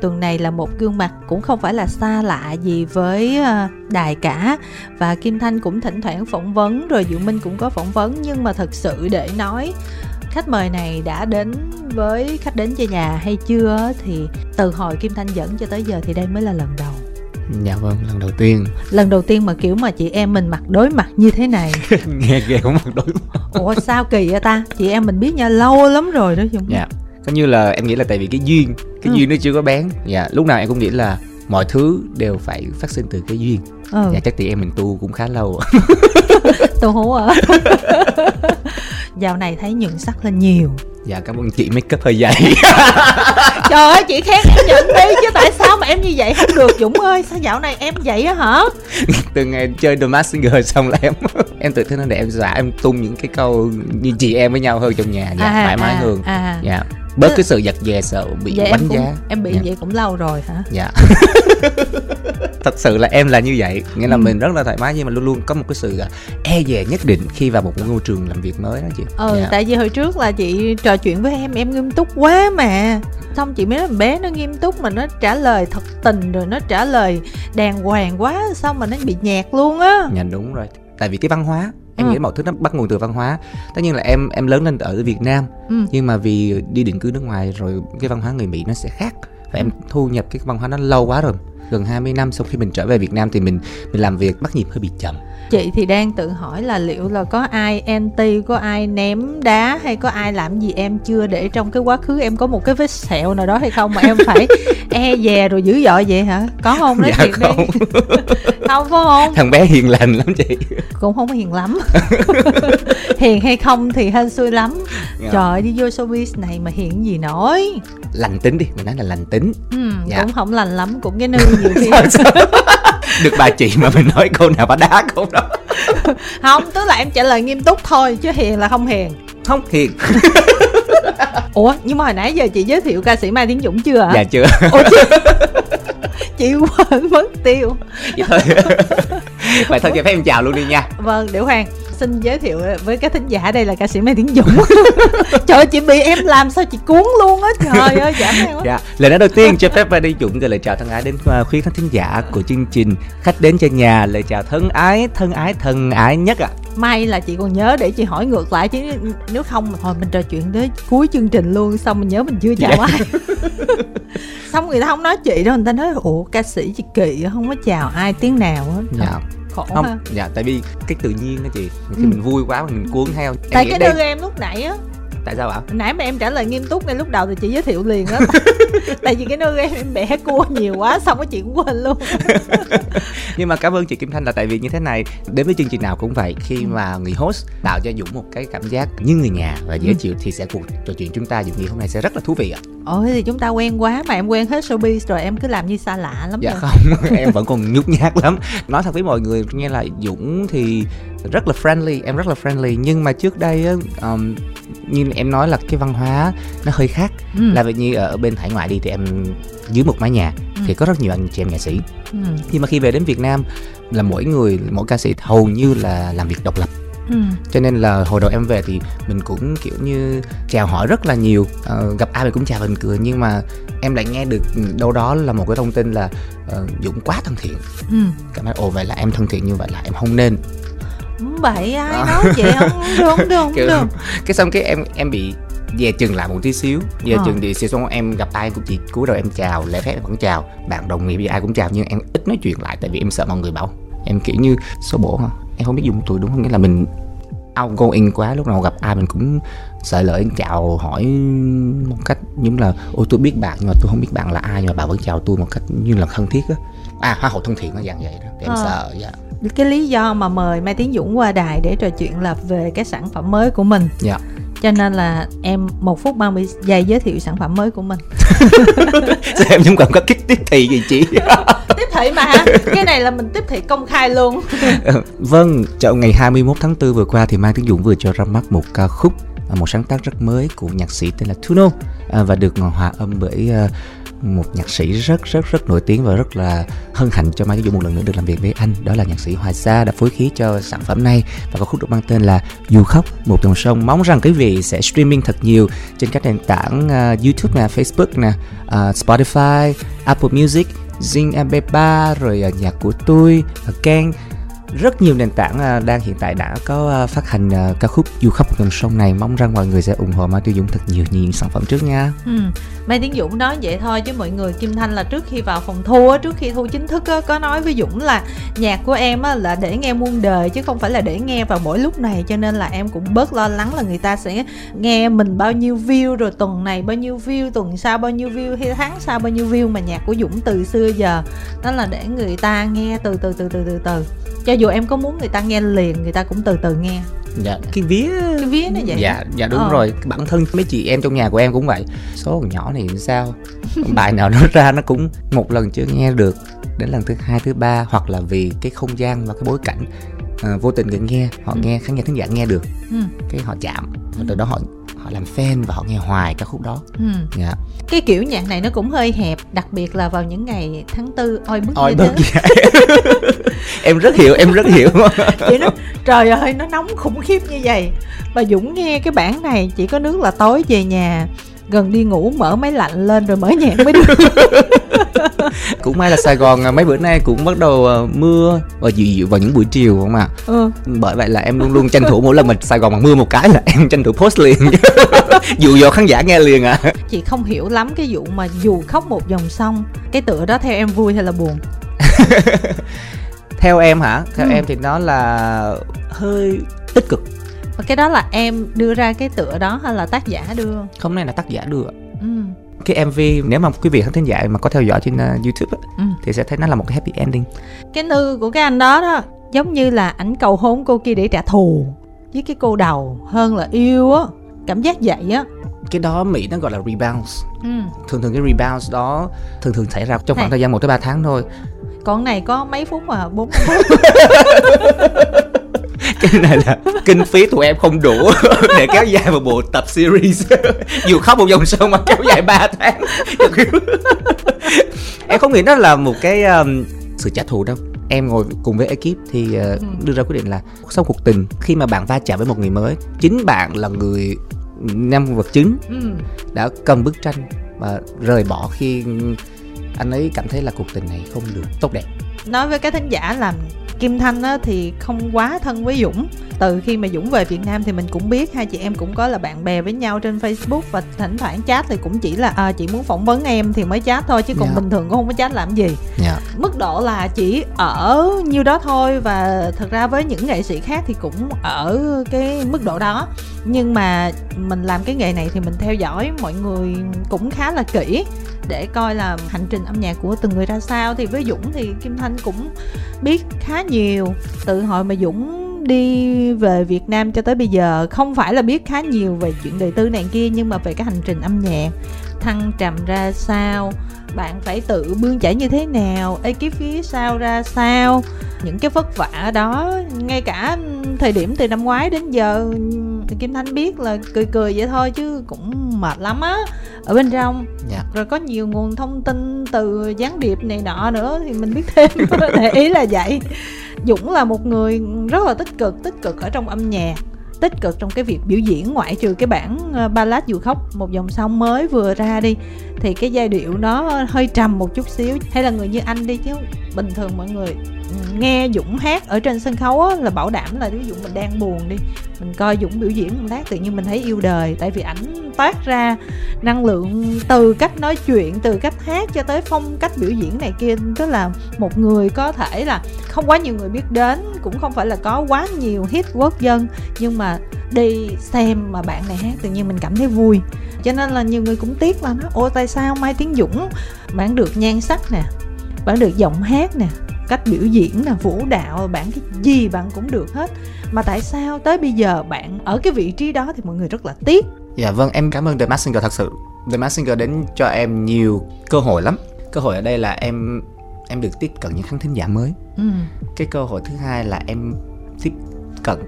tuần này là một gương mặt cũng không phải là xa lạ gì với ờ, đài cả. Và kim thanh cũng thỉnh thoảng phỏng vấn, rồi diệu minh cũng có phỏng vấn. Nhưng mà thật sự để nói, khách mời này đã đến với khách đến chơi nhà hay chưa thì từ hồi kim thanh dẫn cho tới giờ thì đây mới là lần đầu dạ vâng lần đầu tiên. Lần đầu tiên mà kiểu mà chị em mình mặt đối mặt như thế này. Nghe ghê cũng mặt đối mặt. Ủa sao kỳ vậy ta? Chị em mình biết nhau lâu lắm rồi đó chung dạ. có như là em nghĩ là tại vì cái duyên cái Ừ. duyên nó chưa có bén dạ lúc nào em cũng nghĩ là mọi thứ đều phải phát sinh từ cái duyên. Ừ. Dạ chắc chị em mình tu cũng khá lâu. Tôi hú à? Dạo này thấy nhuận sắc lên nhiều dạ cảm ơn chị make up hơi dày trời ơi chị khen em nhận đi chứ tại sao mà em như vậy? Không được dũng ơi sao dạo này em vậy á hả? Từ ngày chơi The Masked Singer xong là em em tự tin để em giả em tung những cái câu như chị em với nhau hơn trong nhà dạ À, thoải mái à, hơn. à. dạ bớt cái sự giật dè sợ bị vậy em đánh cũng giá. em bị dạ. vậy cũng lâu rồi hả? Dạ thật sự là em là như vậy nghĩa là Ừ. mình rất là thoải mái nhưng mà luôn luôn có một cái sự à, e dè nhất định khi vào một môi trường làm việc mới đó chị ừ Dạ. tại vì hồi trước là chị trò chuyện với em em nghiêm túc quá mà xong chị mới nói bé nó nghiêm túc mà nó trả lời thật tình rồi nó trả lời đàng hoàng quá sao mà nó bị nhạt luôn á dạ đúng rồi tại vì cái văn hóa em Ừ. nghĩ mọi thứ nó bắt nguồn từ văn hóa tất nhiên là em em lớn lên ở Việt Nam ừ nhưng mà vì đi định cư nước ngoài rồi cái văn hóa người Mỹ nó sẽ khác và em Ừ. thu nhập cái văn hóa nó lâu quá rồi gần 20 năm sau khi mình trở về Việt Nam thì mình mình làm việc bắt nhịp hơi bị chậm. Chị thì đang tự hỏi là liệu là có ai anti có ai ném đá hay có ai làm gì em chưa để trong cái quá khứ em có một cái vết sẹo nào đó hay không mà em phải e dè rồi dữ dội vậy hả? Có không nói Dạ thiệt đi. không. không phải không? Thằng bé hiền lành lắm chị. Cũng không hiền lắm. Hiền hay không thì hên xui lắm. Dạ. trời ơi, đi vô showbiz này mà hiền gì nổi. Lành tính đi mình nói là lành tính. Ừ, Dạ. cũng không lành lắm cũng cái nư nhiều khi Sao- sao? được bà chị mà mình nói câu nào bà đá câu đó. Không tức là em trả lời nghiêm túc thôi chứ hiền là không hiền. Không hiền. Ủa nhưng mà hồi nãy giờ chị giới thiệu ca sĩ mai tiến dũng chưa ạ? Dạ chưa. Ủa chứ? Chị quên mất tiêu. Vậy thôi. Vậy thôi cho phép em chào luôn đi nha. Vâng để khoan xin giới thiệu với các thính giả. Đây là ca sĩ mai tiến dũng. Trời ơi chị bị em làm sao chị cuốn luôn á. Trời ơi giảm quá. Dạ lời nói đầu tiên cho phép đi dũng gửi lời chào thân ái đến uh, khuyến khán thính giả của chương trình khách đến cho nhà. Lời chào thân ái thân ái thân ái nhất ạ. May là chị còn nhớ để chị hỏi ngược lại chứ nếu không thôi mình trò chuyện tới cuối chương trình luôn xong mình nhớ mình chưa chào Dạ. ai. Xong người ta không nói chị đâu người ta nói ủa ca sĩ chị kỳ không có chào ai tiếng nào hết. Dạ khổ ha. không dạ tại vì cái tự nhiên đó chị khi Ừ. mình vui quá mình cuốn theo. Em tại cái đây- đưa em lúc nãy á. Tại sao ạ? Nãy mà em trả lời nghiêm túc ngay lúc đầu thì chị giới thiệu liền đó tại vì cái nư em em bẻ cua nhiều quá xong cái chị cũng quên luôn. Nhưng mà cảm ơn chị Kim Thanh là tại vì như thế này đến với chương trình nào cũng vậy khi Ừ. mà người host tạo cho Dũng một cái cảm giác như người nhà và dễ Ừ. chịu thì sẽ cuộc trò chuyện chúng ta Dũng nghĩ hôm nay sẽ rất là thú vị ạ ôi thì chúng ta quen quá mà em quen hết showbiz rồi em cứ làm như xa lạ lắm dạ rồi. không em vẫn còn nhút nhát lắm nói thật với mọi người nghe là Dũng thì rất là friendly em rất là friendly nhưng mà trước đây á um, như em nói là cái văn hóa nó hơi khác ừ. là vậy như ở bên hải ngoại đi thì em dưới một mái nhà Ừ. thì có rất nhiều anh chị em nghệ sĩ ừ. nhưng mà khi về đến Việt Nam là mỗi người mỗi ca sĩ hầu như là làm việc độc lập Ừ. cho nên là hồi đầu em về thì mình cũng kiểu như chào hỏi rất là nhiều. Ờ, gặp ai mình cũng chào mình cười nhưng mà em lại nghe được đâu đó là một cái thông tin là ờ, Dũng quá thân thiện. Ừ. cảm thấy ồ vậy là em thân thiện như vậy là em không nên. Bậy ai À. nói vậy? Không được không được không Kiểu- được. cái xong cái em em bị dè chừng lại một tí xíu. Dè Ờ. chừng thì xíu xong em gặp ai cũng chỉ cúi đầu em chào lễ phép em vẫn chào. Bạn đồng nghiệp gì ai cũng chào nhưng em ít nói chuyện lại tại vì em sợ mọi người bảo. Em kiểu như số bổ hả em không biết dùng từ đúng không nghĩa là mình outgoing quá lúc nào gặp ai mình cũng sợ lỡ chào hỏi một cách giống là ôi tôi biết bạn nhưng mà tôi không biết bạn là ai nhưng mà bạn vẫn chào tôi một cách như là thân thiết á. À hoa hậu thân thiện nó dạng vậy đó em Ờ. sợ dạ. Cái lý do mà mời Mai Tiến Dũng qua đài để trò chuyện là về cái sản phẩm mới của mình. Dạ cho nên là em một phút 30 giây giới thiệu sản phẩm mới của mình. Sao em không còn có kích tiếp thị gì chị? Tiếp thị mà cái này là mình tiếp thị công khai luôn. Ờ, Vâng, trong ngày 21 tháng 4 vừa qua thì Mai Tiến Dũng vừa cho ra mắt một ca khúc à, một sáng tác rất mới của nhạc sĩ tên là Tuno à, và được hòa âm bởi à, một nhạc sĩ rất rất rất nổi tiếng và rất là hân hạnh cho Mai Tiến Dũng một lần nữa được làm việc với anh đó là nhạc sĩ Hoài Sa đã phối khí cho sản phẩm này và có khúc được mang tên là Du khóc một dòng sông mong rằng quý vị sẽ streaming thật nhiều trên các nền tảng uh, YouTube nè Facebook nè uh, Spotify Apple Music Zing MP3 rồi uh, nhạc của tôi uh, Kang rất nhiều nền tảng à, đang hiện tại đã có à, phát hành à, ca khúc du khắp dòng sông này. Mong rằng mọi người sẽ ủng hộ Mai Tiêu Dũng thật nhiều nhiều sản phẩm trước nha. Ừ. Mai Tiến Dũng nói vậy thôi chứ mọi người, Kim Thanh là trước khi vào phòng thu trước khi thu chính thức có nói với Dũng là nhạc của em là để nghe muôn đời chứ không phải là để nghe vào mỗi lúc này, cho nên là em cũng bớt lo lắng là người ta sẽ nghe mình bao nhiêu view, rồi tuần này bao nhiêu view, tuần sau bao nhiêu view, hay tháng sau bao nhiêu view mà nhạc của Dũng từ xưa giờ. Đó là để người ta nghe từ từ từ từ từ từ cho dù em có muốn người ta nghe liền người ta cũng từ từ nghe. Dạ. Cái vía. Cái vía nó vậy. Dạ dạ đúng ờ. rồi. Bản thân mấy chị em trong nhà của em cũng vậy. Số còn nhỏ này sao? Bài nào nó ra nó cũng một lần chưa nghe được. Đến lần thứ hai thứ ba hoặc là vì cái không gian và cái bối cảnh uh, vô tình người nghe họ ừ. nghe khán giả thính giả nghe được. Ừ. cái họ chạm và từ đó họ họ làm fan và họ nghe hoài ca khúc đó ừ. dạ. cái kiểu nhạc này nó cũng hơi hẹp đặc biệt là vào những ngày tháng tư oi bức oi bức dạ. em rất hiểu em rất hiểu chị nói trời ơi nó nóng khủng khiếp như vậy bà dũng nghe cái bản này chỉ có nước là tối về nhà gần đi ngủ mở máy lạnh lên rồi mở nhạc mới được cũng may là Sài Gòn à, mấy bữa nay cũng bắt đầu à, mưa và dịu dịu vào những buổi chiều không ạ? Ừ. Bởi vậy là em luôn luôn tranh thủ mỗi lần mình Sài Gòn mà mưa một cái là em tranh thủ post liền. dụ dỗ khán giả nghe liền à. Chị không hiểu lắm cái vụ mà dù khóc một dòng sông, cái tựa đó theo em vui hay là buồn? theo em hả? Theo ừ. em thì nó là hơi tích cực và cái đó là em đưa ra cái tựa đó hay là tác giả đưa không? Này là tác giả đưa ừ. cái mv nếu mà quý vị khán thính giả mà có theo dõi trên uh, youtube ừ. thì sẽ thấy nó là một cái happy ending. Cái nư của cái anh đó đó giống như là ảnh cầu hôn cô kia để trả thù với cái cô đầu hơn là yêu á. Cảm giác vậy á. Cái đó mỹ nó gọi là rebounds. Ừ. thường thường cái rebounds đó thường thường xảy ra trong khoảng thời gian một tới ba tháng thôi. Còn này có mấy phút mà bốn phút cái này là kinh phí tụi em không đủ để kéo dài một bộ tập series. Dù khóc một dòng sông mà kéo dài 3 tháng. Em không nghĩ đó là một cái um, sự trả thù đâu. Em ngồi cùng với ekip thì uh, đưa ra quyết định là sau cuộc tình khi mà bạn va chạm với một người mới chính bạn là người nhân vật chính ừ. đã cầm bức tranh và rời bỏ khi anh ấy cảm thấy là cuộc tình này không được tốt đẹp. Nói với cái thính giả là Kim Thanh á, thì không quá thân với Dũng từ khi mà Dũng về Việt Nam thì mình cũng biết hai chị em cũng có là bạn bè với nhau trên Facebook và thỉnh thoảng chat thì cũng chỉ là à, chị muốn phỏng vấn em thì mới chat thôi chứ còn yeah. Dạ. bình thường cũng không có chat làm gì yeah. Dạ. mức độ là chỉ ở nhiêu đó thôi và thật ra với những nghệ sĩ khác thì cũng ở cái mức độ đó nhưng mà mình làm cái nghề này thì mình theo dõi mọi người cũng khá là kỹ để coi là hành trình âm nhạc của từng người ra sao thì với Dũng thì Kim Thanh cũng biết khá nhiều từ hồi mà Dũng đi về Việt Nam cho tới bây giờ không phải là biết khá nhiều về chuyện đời tư này kia nhưng mà về cái hành trình âm nhạc thăng trầm ra sao bạn phải tự bươn chải như thế nào ekip phía sau ra sao những cái vất vả đó ngay cả thời điểm từ năm ngoái đến giờ kim thanh biết là cười cười vậy thôi chứ cũng mệt lắm á ở bên trong yeah. Dạ. rồi có nhiều nguồn thông tin từ gián điệp này nọ nữa thì mình biết thêm để ý là vậy dũng là một người rất là tích cực tích cực ở trong âm nhạc, tích cực trong cái việc biểu diễn ngoại trừ cái bản ờ, ballad dù khóc một dòng sông mới vừa ra đi, thì cái giai điệu nó hơi trầm một chút xíu. Hay là người như anh đi chứ, bình thường mọi người nghe Dũng hát ở trên sân khấu á, là bảo đảm là ví dụ mình đang buồn đi mình coi Dũng biểu diễn một lát tự nhiên mình thấy yêu đời. Tại vì ảnh toát ra năng lượng từ cách nói chuyện từ cách hát cho tới phong cách biểu diễn này kia. Tức là một người có thể là không quá nhiều người biết đến cũng không phải là có quá nhiều hit quốc dân nhưng mà đi xem mà bạn này hát tự nhiên mình cảm thấy vui. Cho nên là nhiều người cũng tiếc là nó ô tại sao mai tiến dũng bạn được nhan sắc nè bạn được giọng hát nè cách biểu diễn là vũ đạo bạn cái gì bạn cũng được hết mà tại sao tới bây giờ bạn ở cái vị trí đó thì mọi người rất là tiếc dạ vâng em cảm ơn The Masked Singer thật sự The Masked Singer đến cho em nhiều cơ hội lắm cơ hội ở đây là em em được tiếp cận những khán thính giả mới ừ. cái cơ hội thứ hai là em tiếp cận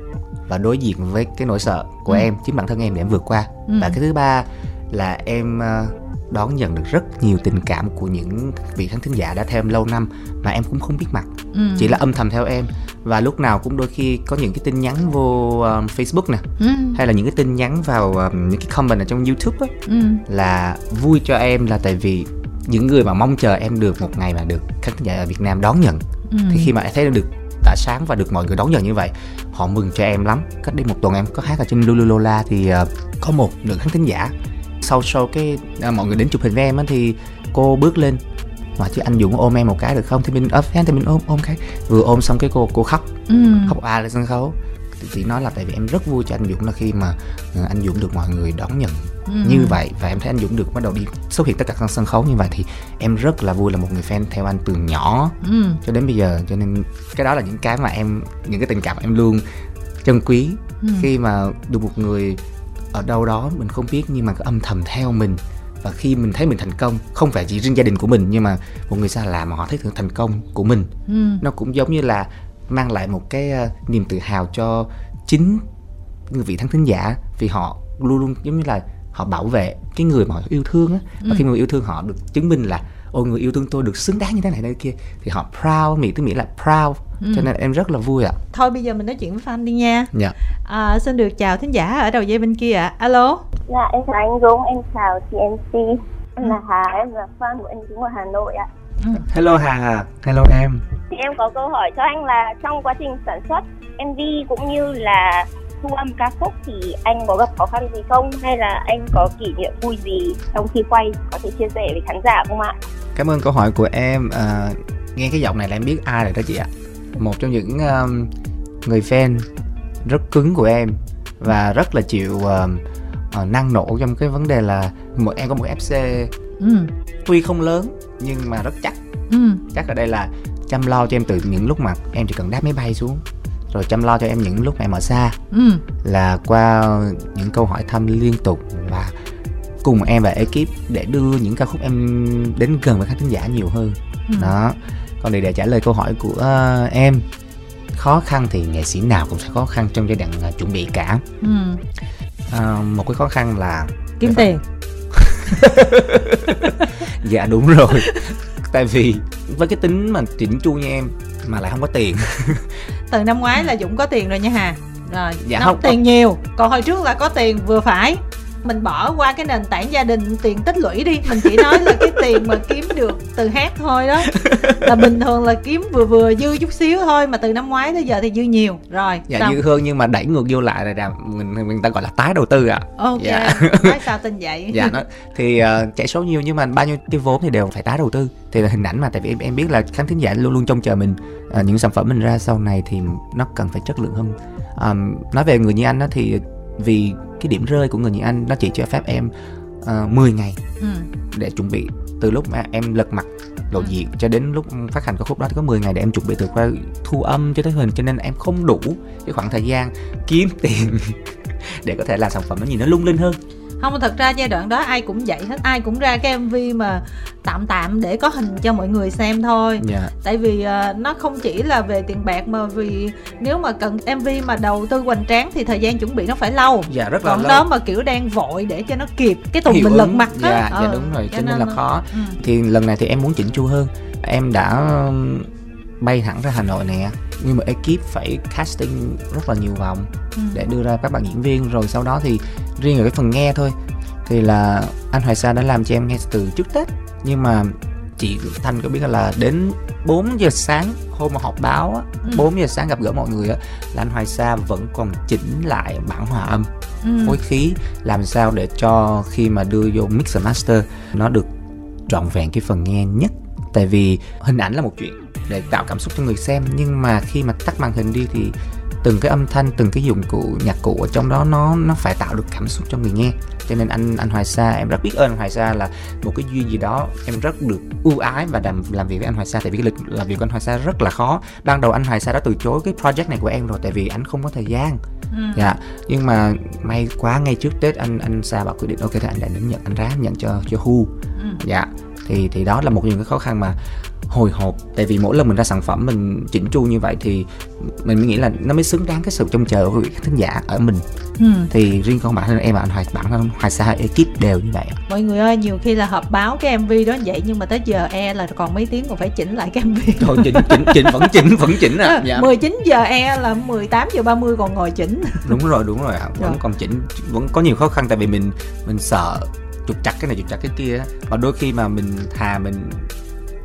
và đối diện với cái nỗi sợ của ừ. em chính bản thân em để em vượt qua ừ. và cái thứ ba là em uh, đón nhận được rất nhiều tình cảm của những vị khán thính giả đã theo em lâu năm mà em cũng không biết mặt ừ. chỉ là âm thầm theo em và lúc nào cũng đôi khi có những cái tin nhắn vô um, Facebook nè ừ. hay là những cái tin nhắn vào um, những cái comment ở trong YouTube á ừ. là vui cho em là tại vì những người mà mong chờ em được một ngày mà được khán giả ở Việt Nam đón nhận ừ. thì khi mà em thấy được tỏa sáng và được mọi người đón nhận như vậy họ mừng cho em lắm cách đây một tuần em có hát ở trên Lulu Lola thì uh, có một nữ khán thính giả sau show cái uh, mọi người đến chụp hình với em á thì cô bước lên mà chứ anh Dũng ôm em một cái được không thì mình ấp fan thì mình ôm ôm cái vừa ôm xong cái cô cô khóc ừ. khóc a lên sân khấu thì nói là tại vì em rất vui cho anh Dũng là khi mà uh, anh Dũng được mọi người đón nhận ừ. như vậy và em thấy anh Dũng được bắt đầu đi xuất hiện tất cả các sân khấu như vậy thì em rất là vui là một người fan theo anh từ nhỏ ừ. cho đến bây giờ cho nên cái đó là những cái mà em những cái tình cảm em luôn trân quý Ừ. khi mà được một người ở đâu đó mình không biết nhưng mà cứ âm thầm theo mình và khi mình thấy mình thành công không phải chỉ riêng gia đình của mình nhưng mà một người xa lạ mà họ thấy sự thành công của mình Ừ. nó cũng giống như là mang lại một cái ờ, niềm tự hào cho chính người vị khán thính giả vì họ luôn luôn giống như là họ bảo vệ cái người mà họ yêu thương á và Ừ. khi người yêu thương họ được chứng minh là ôi người yêu thương tôi được xứng đáng như thế này thế kia thì họ proud mỹ tiếng mỹ là proud Ừ. cho nên em rất là vui ạ. Thôi bây giờ mình nói chuyện với fan đi nha. Dạ. À, xin được chào thính giả ở đầu dây bên kia ạ. Alo. Dạ em chào anh Dũng, em chào chị MC. Em là Hà, em là fan của anh Dũng ở Hà Nội ạ. Hello hà hello em. Thì em có câu hỏi cho anh là trong quá trình sản xuất MV cũng như là thu âm ca khúc thì anh có gặp khó khăn gì không? Hay là anh có kỷ niệm vui gì trong khi quay? Có thể chia sẻ với khán giả không ạ? cảm ơn câu hỏi của em. À, nghe cái giọng này là em biết ai rồi đó chị ạ một trong những um, người fan rất cứng của em và rất là chịu um, ờ, năng nổ trong cái vấn đề là một em có một FC ừ. tuy không lớn nhưng mà rất chắc Ừ. chắc ở đây là chăm lo cho em từ những lúc mà em chỉ cần đáp máy bay xuống rồi chăm lo cho em những lúc mà em ở xa Ừ. là qua những câu hỏi thăm liên tục và cùng em và ekip để đưa những ca khúc em đến gần với khán thính giả nhiều hơn Ừ. đó còn để để trả lời câu hỏi của ờ, em. Khó khăn thì nghệ sĩ nào cũng sẽ khó khăn trong giai đoạn ờ, chuẩn bị cả. Ừ. Ờ, một cái khó khăn là kiếm tiền. Dạ đúng rồi. Tại vì với cái tính mà chỉnh chu như em mà lại không có tiền. Từ năm ngoái là dũng có tiền rồi nha hà. Rồi Dạ nó không, tiền nhiều. Còn hồi trước là có tiền vừa phải mình bỏ qua cái nền tảng gia đình tiền tích lũy đi. Mình chỉ nói là cái tiền mà kiếm được từ hát thôi đó. Là bình thường là kiếm vừa vừa dư chút xíu thôi mà từ năm ngoái tới giờ thì dư nhiều. Rồi dạ xong. dư hơn nhưng mà đẩy ngược vô lại là là mình mình ta gọi là tái đầu tư ạ. Ok Dạ. nói sao tin vậy? Dạ nó thì uh, chạy số nhiều nhưng mà bao nhiêu cái vốn thì đều phải tái đầu tư. Thì là hình ảnh mà tại vì em em biết là khán thính giả luôn luôn trông chờ mình. Uh, những sản phẩm mình ra sau này thì nó cần phải chất lượng hơn. Um, nói về người như anh đó thì vì cái điểm rơi của người như anh nó chỉ cho phép em uh, 10 ngày ừ. để chuẩn bị từ lúc mà em lật mặt lộ diện cho đến lúc phát hành ca khúc đó thì có 10 ngày để em chuẩn bị từ qua thu âm cho tới hình cho nên em không đủ cái khoảng thời gian kiếm tiền để có thể làm sản phẩm nó nhìn nó lung linh hơn không thật ra giai đoạn đó ai cũng vậy hết. Ai cũng ra cái mv mà tạm tạm để có hình cho mọi người xem thôi. Dạ. Tại vì ờ, nó không chỉ là về tiền bạc mà vì nếu mà cần mv mà đầu tư hoành tráng thì thời gian chuẩn bị nó phải lâu. Dạ rất là còn lâu. đó mà kiểu đang vội để cho nó kịp cái Hiệu mình lật mặt á dạ, dạ đúng rồi cho nên là khó. ừ. thì lần này thì em muốn chỉnh chu hơn. Em đã um, bay thẳng ra hà nội nè nhưng mà ekip phải casting rất là nhiều vòng Ừ. để đưa ra các bạn diễn viên rồi sau đó thì riêng ở cái phần nghe thôi thì là anh Hoài Sa đã làm cho em nghe từ trước Tết nhưng mà chị Thanh có biết là đến 4 giờ sáng hôm mà họp báo á, Ừ. 4 giờ sáng gặp gỡ mọi người á là anh Hoài Sa vẫn còn chỉnh lại bản hòa âm Ừ. phối khí làm sao để cho khi mà đưa vô mix and master nó được trọn vẹn cái phần nghe nhất tại vì hình ảnh là một chuyện để tạo cảm xúc cho người xem. Nhưng mà khi mà tắt màn hình đi thì từng cái âm thanh từng cái dụng cụ nhạc cụ ở trong đó nó nó phải tạo được cảm xúc cho người nghe. Cho nên anh anh Hoài Sa em rất biết ơn anh Hoài Sa là một cái duyên gì đó em rất được ưu ái và làm làm việc với anh Hoài Sa. Tại vì cái lịch làm việc của anh Hoài Sa rất là khó. Ban đầu anh Hoài Sa đã từ chối cái project này của em rồi tại vì anh không có thời gian. Ừ. dạ. Nhưng mà may quá ngay trước tết anh anh sa bảo quyết định ok thì anh đã đến nhận anh ráng nhận cho cho hu. Ừ. dạ. Thì thì đó là một trong những cái khó khăn mà hồi hộp. Tại vì mỗi lần mình ra sản phẩm mình chỉnh chu như vậy thì mình mới nghĩ là nó mới xứng đáng cái sự trông chờ của các thính giả ở mình. Ừ. thì riêng con bản thân em và anh hoài bản thân hoài sa ekip đều như vậy. Mọi người ơi nhiều khi là họp báo cái mv đó vậy nhưng mà tới giờ e là còn mấy tiếng còn phải chỉnh lại cái mv Thôi chỉnh chỉnh chỉnh vẫn chỉnh vẫn chỉnh à. Dạ. 19 giờ e là 18 giờ 30 còn ngồi chỉnh. Đúng rồi đúng rồi ạ. Vẫn Rồi. còn chỉnh vẫn có nhiều khó khăn tại vì mình mình sợ trục trặc cái này trục trặc cái kia và đôi khi mà mình thà mình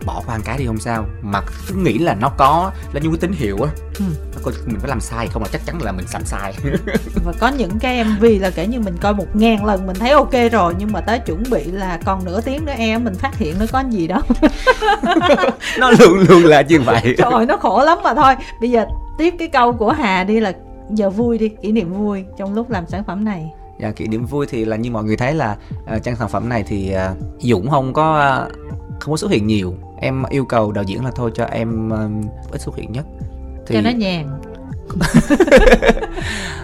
bỏ qua cái đi không sao. Mà cứ nghĩ là nó có là như cái tín hiệu á. Ừ. nó coi mình phải làm sai không là chắc chắn là mình sẵn sai và có những cái mv là kể như mình coi một ngàn lần mình thấy ok rồi nhưng mà tới chuẩn bị là còn nửa tiếng nữa em mình phát hiện nó có gì đó. Nó luôn luôn là như vậy. Trời ơi, nó khổ lắm mà thôi. Bây giờ tiếp cái câu của hà đi là giờ vui đi kỷ niệm vui trong lúc làm sản phẩm này. Dạ, kỷ niệm vui thì là như mọi người thấy là uh, trang sản phẩm này thì uh, Dũng không có ờ, không có xuất hiện nhiều. Em yêu cầu đạo diễn là thôi cho em ờ, ít xuất hiện nhất. Thì cho nó nhàn.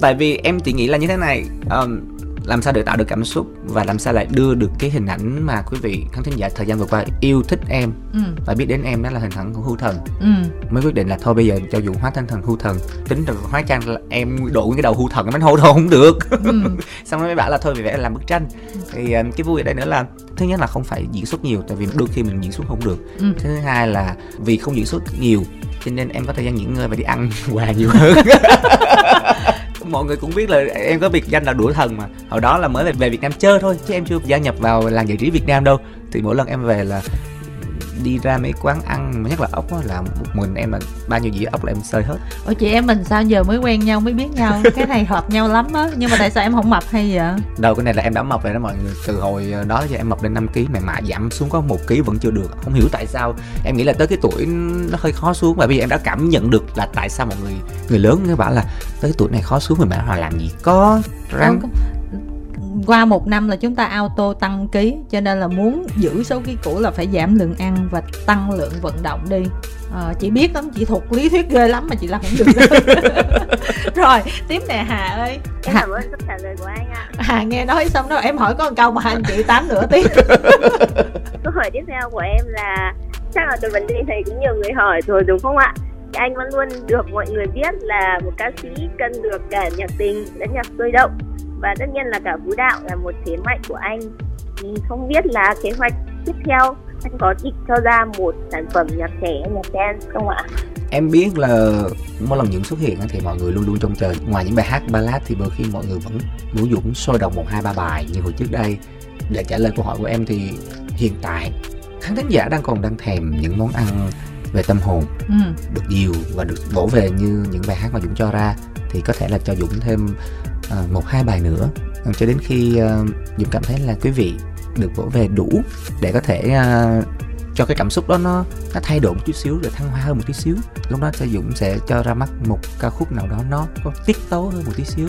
Tại vì em chỉ nghĩ là như thế này um, làm sao để tạo được cảm xúc và làm sao lại đưa được cái hình ảnh mà quý vị khán thính giả thời gian vừa qua yêu thích em ừ. và biết đến em đó là hình ảnh của hưu thần. Ừ. Mới quyết định là thôi bây giờ cho Dũng hóa thân thành hưu thần. Tính rồi hóa trang là em nguyên cái đầu hưu thần em bánh hô đâu không được. Ừ. Xong rồi mới bảo là thôi vì vẽ làm bức tranh. Thì um, cái vui ở đây nữa là thứ nhất là không phải diễn xuất nhiều tại vì đôi khi mình diễn xuất không được. Ừ. Thứ hai là vì không diễn xuất nhiều cho nên em có thời gian nghỉ ngơi và đi ăn quà nhiều hơn mọi người cũng biết là em có biệt danh là đũa thần mà. Hồi đó là mới về, về Việt Nam chơi thôi chứ em chưa gia nhập vào làng giải trí Việt Nam đâu. Thì mỗi lần em về là đi ra mấy quán ăn mà nhất là ốc á, là một mình em là bao nhiêu dĩa ốc là em sơi hết. Ủa chị em mình sao giờ mới quen nhau mới biết nhau? Cái này hợp nhau lắm á nhưng mà tại sao em không mập hay vậy? Đâu cái này là em đã mập rồi đó mọi người. Từ hồi đó giờ em mập lên 5 kg mà mạ giảm xuống có một kg vẫn chưa được. Không hiểu tại sao em nghĩ là tới cái tuổi nó hơi khó xuống và bây giờ em đã cảm nhận được là tại sao mọi người người lớn nó bảo là tới cái tuổi này khó xuống rồi mà họ làm gì có răng qua một năm là chúng ta auto tăng ký cho nên là muốn giữ số ký cũ là phải giảm lượng ăn và tăng lượng vận động đi. Ờ, chị biết lắm chị thuộc lý thuyết ghê lắm mà chị làm không được. Rồi tiếp nè hà ơi. Em Hà, cảm ơn câu trả lời của anh ạ. hà nghe nói xong đó em hỏi có một câu mà hai anh chị tám nửa tiếng. Câu hỏi tiếp theo của em là chắc là cái vấn đề này cũng nhiều người hỏi rồi đúng không ạ? Anh vẫn luôn được mọi người biết là một ca sĩ cần được cả nhạc tình lẫn nhạc sôi động và tất nhiên là cả vũ đạo là một thế mạnh của anh. Thì không biết là kế hoạch tiếp theo anh có định cho ra một sản phẩm nhạc trẻ nhạc dance không ạ? em biết là mỗi lần Dũng xuất hiện thì mọi người luôn luôn trông chờ ngoài những bài hát ballad thì đôi khi mọi người vẫn muốn Dũng sôi động một hai ba bài như hồi trước đây để trả lời câu hỏi của em thì hiện tại khán thính giả đang còn đang thèm những món ăn về tâm hồn ừ. được nhiều và được bổ về như những bài hát mà Dũng cho ra thì có thể là cho Dũng thêm À, một, hai bài nữa. Ờ, cho đến khi ờ, Dũng cảm thấy là quý vị được vỗ về đủ để có thể ờ, cho cái cảm xúc đó nó nó thay đổi một chút xíu rồi thăng hoa hơn một tí xíu. Lúc đó sẽ Dũng sẽ cho ra mắt một ca khúc nào đó nó có tiết tấu hơn một tí xíu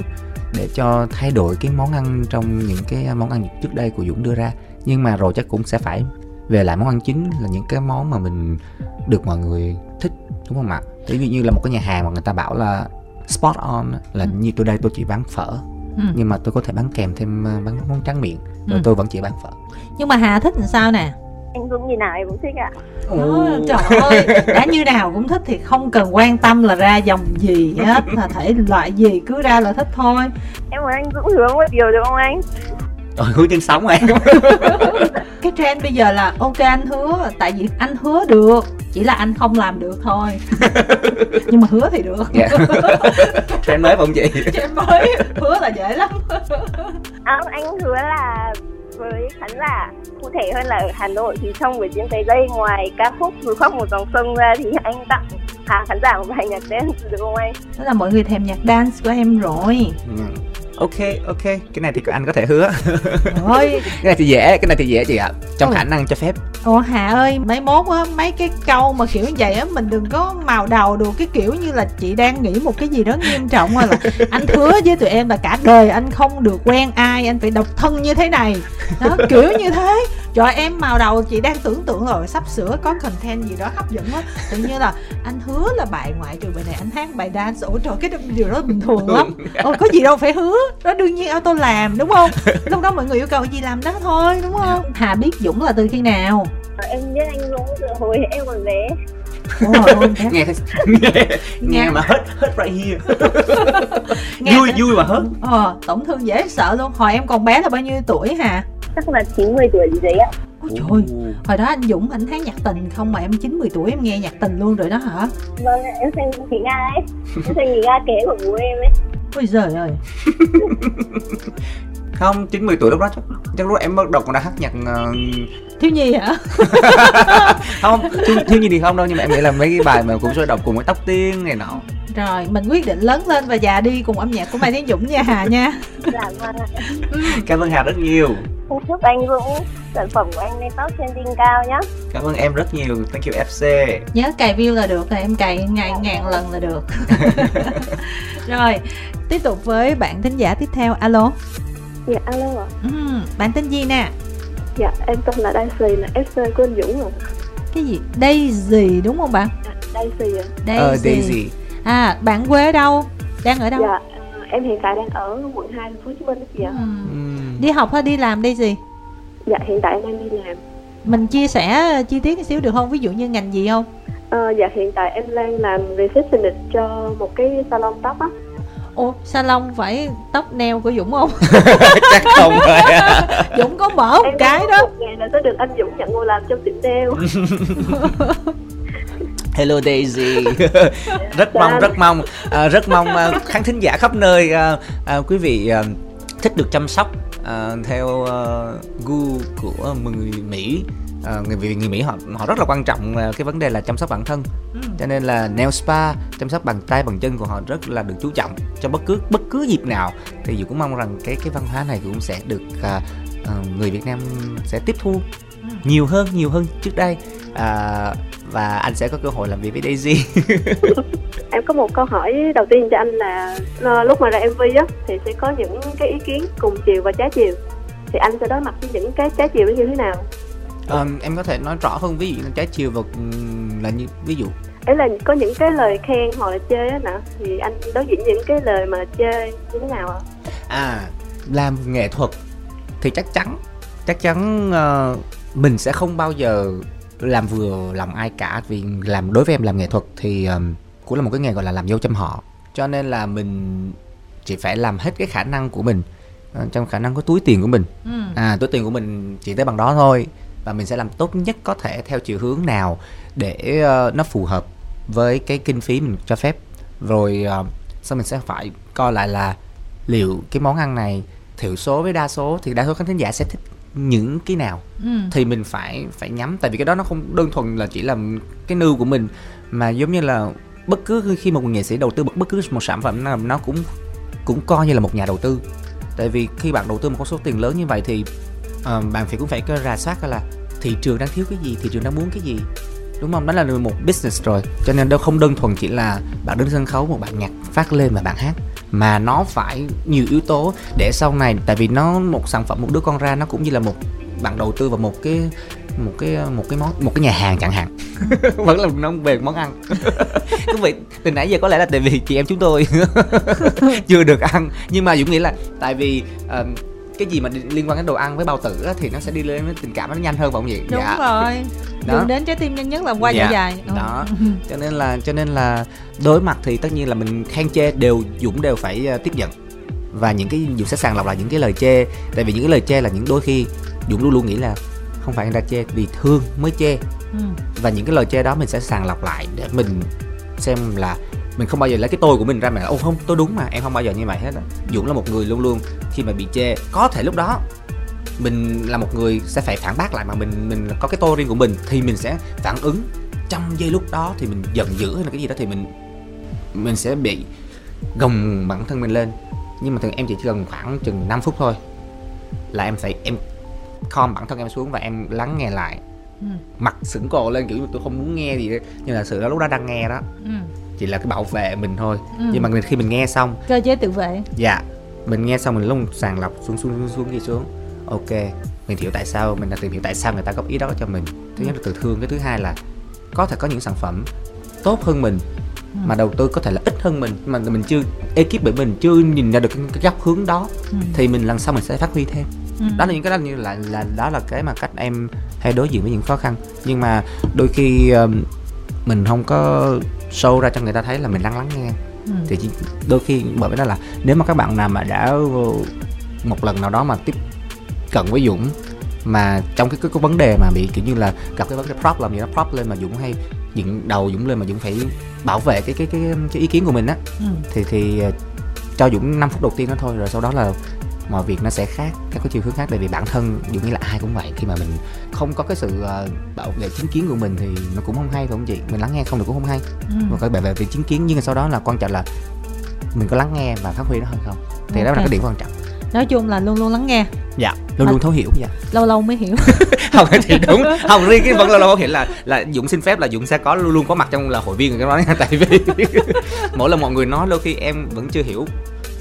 để cho thay đổi cái món ăn trong những cái món ăn trước đây của Dũng đưa ra. Nhưng mà rồi chắc cũng sẽ phải về lại món ăn chính là những cái món mà mình được mọi người thích, đúng không ạ? Ví dụ như là một cái nhà hàng mà người ta bảo là spot on là Ừ. như tôi đây tôi chỉ bán phở Ừ. nhưng mà tôi có thể bán kèm thêm ờ, bán món tráng miệng rồi Ừ. tôi vẫn chỉ bán phở nhưng mà hà thích làm sao nè Anh Dũng như nào em cũng thích ạ. Đó, trời ơi đã như nào cũng thích thì không cần quan tâm là ra dòng gì hết là thể loại gì cứ ra là thích thôi Em muốn anh Dũng hướng một điều được không anh? Rồi hứa trên sóng em cái trend bây giờ là ok anh hứa tại vì anh hứa được chỉ là anh không làm được thôi nhưng mà hứa thì được Dạ. trend mới không chị trend mới hứa là dễ lắm À, anh hứa là với khán giả cụ thể hơn là ở Hà Nội thì trong buổi diễn tới đây ngoài ca khúc Núi khóc một dòng sông ra thì anh tặng khán giả một bài nhạc dance được không anh? đó là mọi người thèm nhạc dance của em rồi Ừ. ok ok cái này thì anh có thể hứa rồi cái này thì dễ cái này thì dễ chị ạ trong Ừ. khả năng cho phép Ủa Hà ơi, mấy mốt á, mấy cái câu mà kiểu như vậy á, mình đừng có màu đầu được cái kiểu như là chị đang nghĩ một cái gì đó nghiêm trọng rồi là anh hứa với tụi em là cả đời anh không được quen ai, anh phải độc thân như thế này. Đó, kiểu như thế. Trời em màu đầu chị đang tưởng tượng rồi sắp sửa có content gì đó hấp dẫn á. Tự nhiên là anh hứa là bài ngoại trừ bài này anh hát bài dance. Ủa trời cái điều đó bình thường lắm. Ồ, có gì đâu phải hứa. Đó đương nhiên auto làm đúng không? Lúc đó mọi người yêu cầu gì làm đó thôi đúng không? Hà biết Dũng là từ khi nào? em biết anh Dũng từ hồi em còn bé nghe thấy nghe, nghe mà hết hết right here Nghe vui vui mà hết ờ tổn thương dễ sợ luôn hồi em còn bé là bao nhiêu tuổi hả chắc là 90 tuổi gì đấy ạ. Ôi trời hồi đó anh Dũng anh hát nhạc tình không mà em 90 tuổi em nghe nhạc tình luôn rồi đó hả? Vâng em xem khí nga ấy. Em xem khí nga kế của bố em ấy. Ôi giời ơi. Không 90 tuổi lúc đó chắc chắc lúc đó em bắt đầu còn đã hát nhạc ờ, thiếu nhi hả? Không thiếu, thiếu nhi thì không đâu nhưng mà em nghĩ là mấy cái bài mà cũng sôi động cùng với tóc tiên này nọ rồi mình quyết định lớn lên và già đi cùng âm nhạc của Mai Tiến Dũng nha Hà nha. Dạ vâng ạ. Cảm ơn hà rất nhiều. Em chúc anh Dũng sản phẩm của anh lên top trending cao nhá. Cảm ơn em rất nhiều. Thank you fc nhớ cài view là được là em cài ngày ngàn lần là được. Rồi tiếp tục với bạn thính giả tiếp theo alo. Dạ alo ạ. Ừm, bạn tên gì nè? Dạ em tên là Daisy là FC của anh Dũng ạ. cái gì? Daisy đúng không bạn? À, Daisy ạ. ờ Daisy à bạn quê ở đâu đang ở đâu Dạ à, em hiện tại đang ở quận 2 thành phố Hồ Chí Minh chị ạ. Ừm. Ừm. đi học hay đi làm Daisy Dạ hiện tại em đang đi làm. mình chia sẻ chi tiết một xíu được không ví dụ như ngành gì không Ờ, dạ hiện tại em đang làm receptionist cho một cái salon tóc á. Ồ, salon phải tóc neo của Dũng không? chắc không rồi Dũng có mở một Em cái đó. Một ngày là sẽ được anh Dũng nhận ngồi làm trong tiệm nail. Hello Daisy. Rất mong rất mong. À, rất mong à, khán thính giả khắp nơi à, à, quý vị à, thích được chăm sóc à, theo à, gu của người Mỹ. À, người vì người Mỹ họ họ rất là quan trọng cái vấn đề là chăm sóc bản thân. Ừ. cho nên là nail spa chăm sóc bằng tay bằng chân của họ rất là được chú trọng cho bất cứ bất cứ dịp nào. Thì Dũng cũng mong rằng cái cái văn hóa này cũng sẽ được à, à, người Việt Nam sẽ tiếp thu Ừ. nhiều hơn nhiều hơn trước đây. À, và anh sẽ có cơ hội làm việc với Daisy Em có một câu hỏi đầu tiên cho anh là ờ, lúc mà ra MV á thì sẽ có những cái ý kiến cùng chiều và trái chiều. Thì anh sẽ đối mặt với những cái trái chiều như thế nào? Ờ, em có thể nói rõ hơn ví dụ như trái chiều và là như ví dụ ấy là có những cái lời khen hoặc là chê á nè thì anh đối diện những cái lời mà chê như thế nào ạ à làm nghệ thuật thì chắc chắn chắc chắn ờ, mình sẽ không bao giờ làm vừa lòng ai cả vì làm đối với em làm nghệ thuật thì ờm, cũng là một cái nghề gọi là làm dâu chăm họ. Cho nên là mình chỉ phải làm hết cái khả năng của mình ờ, trong khả năng có túi tiền của mình. Ừ. à túi tiền của mình chỉ tới bằng đó thôi và mình sẽ làm tốt nhất có thể theo chiều hướng nào để ờ, nó phù hợp với cái kinh phí mình cho phép. Rồi ờ, sau mình sẽ phải coi lại là liệu cái món ăn này thiểu số với đa số thì đa số khán thính giả sẽ thích những cái nào Ừ. thì mình phải phải nhắm. Tại vì cái đó nó không đơn thuần là chỉ là cái nưu của mình mà giống như là bất cứ khi một nghệ sĩ đầu tư bất cứ một sản phẩm nào nó cũng cũng coi như là một nhà đầu tư. Tại vì khi bạn đầu tư một con số tiền lớn như vậy thì ờ, bạn phải cũng phải rà soát là thị trường đang thiếu cái gì thị trường đang muốn cái gì đúng không? Đó là một business rồi cho nên đâu không đơn thuần chỉ là bạn đứng sân khấu một bản nhạc phát lên và bạn hát mà nó phải nhiều yếu tố để sau này tại vì nó một sản phẩm một đứa con ra nó cũng như là một bạn đầu tư vào một cái một cái một cái món một cái nhà hàng chẳng hạn. Vẫn là nó về món ăn. Quý vị từ nãy giờ có lẽ là tại vì chị em chúng tôi chưa được ăn. Nhưng mà dũng nghĩ là tại vì uh, cái gì mà liên quan đến đồ ăn với bao tử á, thì nó sẽ đi lên với tình cảm nó nhanh hơn không vậy Đúng rồi. Đó. Đường đến trái tim nhanh nhất là qua dạ Dạ. dày. Ừ. đó cho nên là cho nên là đối mặt thì tất nhiên là mình khen chê đều dũng đều phải ờ, tiếp nhận và những cái dũng sẽ sàng lọc lại những cái lời chê tại vì những cái lời chê là những đôi khi dũng luôn luôn nghĩ là không phải người ta chê vì thương mới chê Ừ. và những cái lời chê đó mình sẽ sàng lọc lại để mình xem là mình không bao giờ lấy cái tôi của mình ra mà ô không tôi đúng mà em không bao giờ như vậy hết á. Dũng là một người luôn luôn khi mà bị chê có thể lúc đó mình là một người sẽ phải phản bác lại mà mình mình có cái tôi riêng của mình thì mình sẽ phản ứng. Trong giây lúc đó thì mình giận dữ hay là cái gì đó thì mình mình sẽ bị gồng bản thân mình lên. Nhưng mà thường em chỉ cần khoảng chừng 5 phút thôi là em phải em calm bản thân em xuống và em lắng nghe lại. Ừ. mặt sững cổ lên kiểu như tôi không muốn nghe gì nhưng là sự đó lúc đó đang nghe đó. Ừ. chỉ là cái bảo vệ mình thôi Ừ. nhưng mà mình, khi mình nghe xong Cơ chế tự vệ. dạ mình nghe xong mình lúc sàng lọc xuống xuống xuống xuống đi xuống ok mình hiểu tại sao mình đã tìm hiểu tại sao người ta góp ý đó cho mình thứ nhất là từ thương cái thứ hai là có thể có những sản phẩm tốt hơn mình mà đầu tư có thể là ít hơn mình mà mình chưa ekip bởi mình chưa nhìn ra được cái, cái góc hướng đó Ừ. thì mình lần sau mình sẽ phát huy thêm Ừ. đó là những cái đó như là là đó là cái mà cách em hay đối diện với những khó khăn nhưng mà đôi khi um, mình không có show ra cho người ta thấy là mình đang lắng nghe ừ. thì đôi khi bởi vì đó là nếu mà các bạn nào mà đã một lần nào đó mà tiếp cận với Dũng mà trong cái, cái, cái vấn đề mà bị kiểu như là gặp cái vấn đề problem gì đó prop lên mà Dũng hay dựng đầu Dũng lên mà Dũng phải bảo vệ cái cái cái, cái ý kiến của mình á Ừ. thì thì ờ, cho Dũng 5 phút đầu tiên đó thôi rồi sau đó là mọi việc nó sẽ khác các cái chiều hướng khác. Tại vì bản thân Dũng nghĩ là ai cũng vậy khi mà mình không có cái sự ờ, bảo vệ chính kiến của mình thì nó cũng không hay phải không chị? Mình lắng nghe không được cũng không hay. Ừ. mà phải bảo vệ về chính kiến nhưng mà sau đó là quan trọng là mình có lắng nghe và phát huy nó hay không? Thì đó là cái điểm quan trọng. Nói chung là luôn luôn lắng nghe. Dạ luôn Mà- luôn thấu hiểu dạ. lâu lâu mới hiểu. Không thì đúng. Không riêng cái vẫn là lâu hiện là là dũng xin phép là dũng sẽ có luôn luôn có mặt trong là hội viên của cái đó. Nha tại vì mỗi lần mọi người nói đôi khi em vẫn chưa hiểu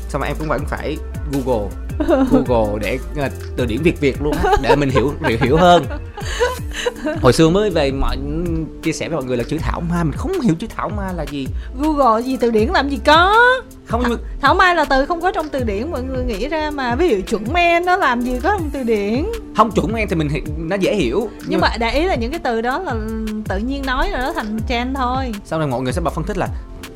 xong rồi em cũng vẫn phải google google để ờ, từ điển việt việt luôn á, để mình hiểu hiểu, hiểu hơn. Hồi xưa mới về mọi chia sẻ với mọi người là chữ thảo ma mình không hiểu chữ thảo ma là gì. Google gì từ điển làm gì có. Không nhưng mà thảo mai là từ không có trong từ điển mọi người nghĩ ra mà. Ví dụ chuẩn men nó làm gì có trong từ điển? Không chuẩn em thì mình hi- nó dễ hiểu nhưng mà để ý là những cái từ đó là tự nhiên nói rồi nó thành trend thôi. Sau này mọi người sẽ bắt phân tích là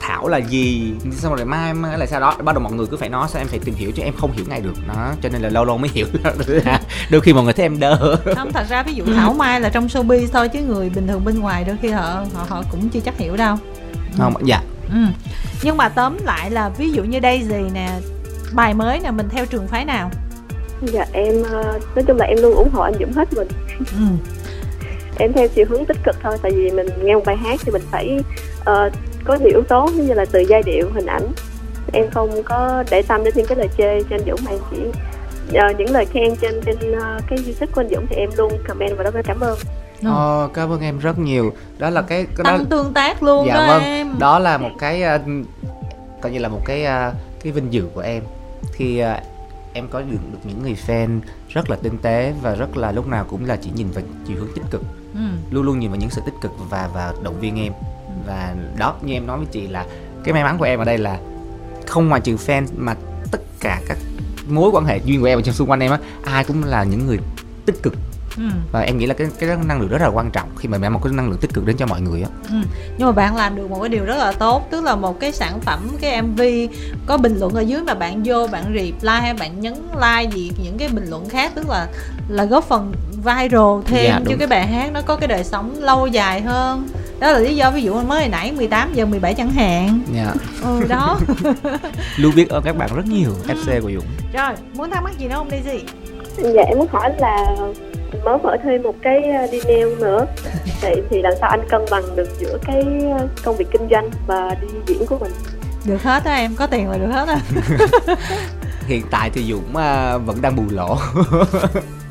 thảo là gì? Xong rồi mai mai là sao đó. Bắt đầu mọi người cứ phải nói sao em phải tìm hiểu chứ em không hiểu ngay được. Đó cho nên là lâu lâu mới hiểu. Đôi khi mọi người thấy em đơ không thật ra ví dụ thảo mai là trong showbiz thôi chứ người bình thường bên ngoài đôi khi họ họ, họ cũng chưa chắc hiểu đâu. Không dạ. Ừ. nhưng mà tóm lại là ví dụ như Daisy nè bài mới nè mình theo trường phái nào? Dạ em ờ, nói chung là em luôn ủng hộ anh Dũng hết mình. Ừ. em theo chiều hướng tích cực thôi tại vì mình nghe một bài hát thì mình phải ờ, có nhiều yếu tố như là từ giai điệu hình ảnh. Em không có để tâm đến những cái lời chê trên Dũng mà em chỉ ờ, những lời khen trên trên ờ, cái youtube của anh Dũng thì em luôn comment vào đó và cảm ơn. Ừ. ờ, cảm ơn em rất nhiều. Đó là cái cái đó tăng tương tác luôn dạ đó vâng. em. Đó là một cái ờ, coi như là một cái ờ, cái vinh dự của em. Khi ờ, em có được, được những người fan rất là tinh tế và rất là lúc nào cũng là chỉ nhìn vào chiều hướng tích cực. Ừ. luôn luôn nhìn vào những sự tích cực và và động viên em và đó như em nói với chị là cái may mắn của em ở đây là không ngoài trừ fan mà tất cả các mối quan hệ duyên của em ở trong xung quanh em á ai cũng là những người tích cực Ừ. và em nghĩ là cái cái năng lượng rất là quan trọng khi mà mang một cái năng lượng tích cực đến cho mọi người á Ừ. nhưng mà bạn làm được một cái điều rất là tốt tức là một cái sản phẩm cái mv có bình luận ở dưới mà bạn vô bạn reply hay bạn nhấn like gì những cái bình luận khác tức là là góp phần viral thêm Dạ, cho cái bài hát nó có cái đời sống lâu dài hơn đó là lý do ví dụ mới hồi nãy 18 giờ 17 chẳng hạn. Yeah. ừ đó. Luôn biết ơn các bạn rất nhiều fc của dũng. Rồi muốn thắc mắc gì nữa không Daisy dạ em muốn hỏi là mình mới mở thêm một cái ờ, đi nail nữa. Vậy thì làm sao anh cân bằng được giữa cái ờ, công việc kinh doanh và đi diễn của mình? Được hết á em có tiền là được hết á. Hiện tại thì dũng à, vẫn đang bù lỗ.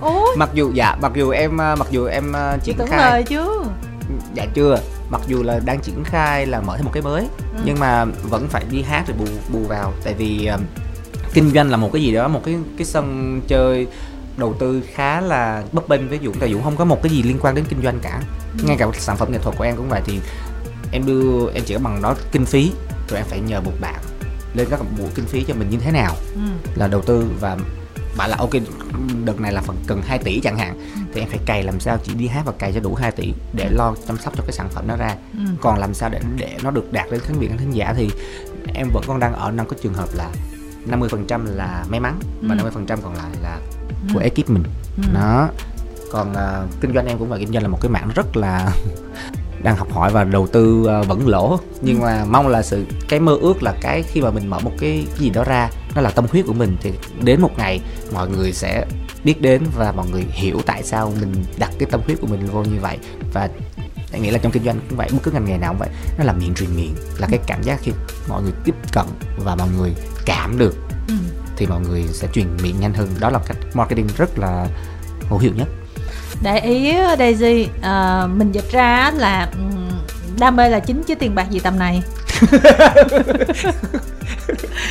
Ủa? Mặc dù dạ mặc dù em mặc dù em triển khai. lời chứ. Dạ chưa mặc dù là đang triển khai là mở thêm một cái mới Ừ. nhưng mà vẫn phải đi hát rồi bù bù vào tại vì um, kinh doanh là một cái gì đó một cái cái sân chơi đầu tư khá là bấp bênh với Dũng tại Dũng không có một cái gì liên quan đến kinh doanh cả Ừ. ngay cả sản phẩm nghệ thuật của em cũng vậy thì em đưa em chỉ có bằng đó kinh phí rồi em phải nhờ một bạn lên các buổi kinh phí cho mình như thế nào ừ. là đầu tư và bảo là ok đợt này là phần cần 2 tỷ chẳng hạn thì em phải cày làm sao chỉ đi hát và cày cho đủ 2 tỷ để lo chăm sóc cho cái sản phẩm đó ra Ừ. còn làm sao để để nó được đạt đến khán vị khán giả thì em vẫn còn đang ở đang có trường hợp là 50% là may mắn và Ừ. 50% còn lại là Ừ. của ekip mình Ừ. đó còn à, kinh doanh em cũng là kinh doanh là một cái mảng rất là đang học hỏi và đầu tư à, vẫn lỗ. Nhưng Ừ. mà mong là sự cái mơ ước là cái khi mà mình mở một cái, cái gì đó ra nó là tâm huyết của mình thì đến một ngày mọi người sẽ biết đến và mọi người hiểu tại sao mình đặt cái tâm huyết của mình vô như vậy. Và em nghĩ là trong kinh doanh cũng vậy bất cứ ngành nghề nào cũng vậy nó là miệng truyền miệng là cái cảm giác khi mọi người tiếp cận và mọi người cảm được Ừ. thì mọi người sẽ truyền miệng nhanh hơn. Đó là cách marketing rất là hữu hiệu nhất để ý á, Daisy à, mình dịch ra là đam mê là chính chứ tiền bạc gì tầm này.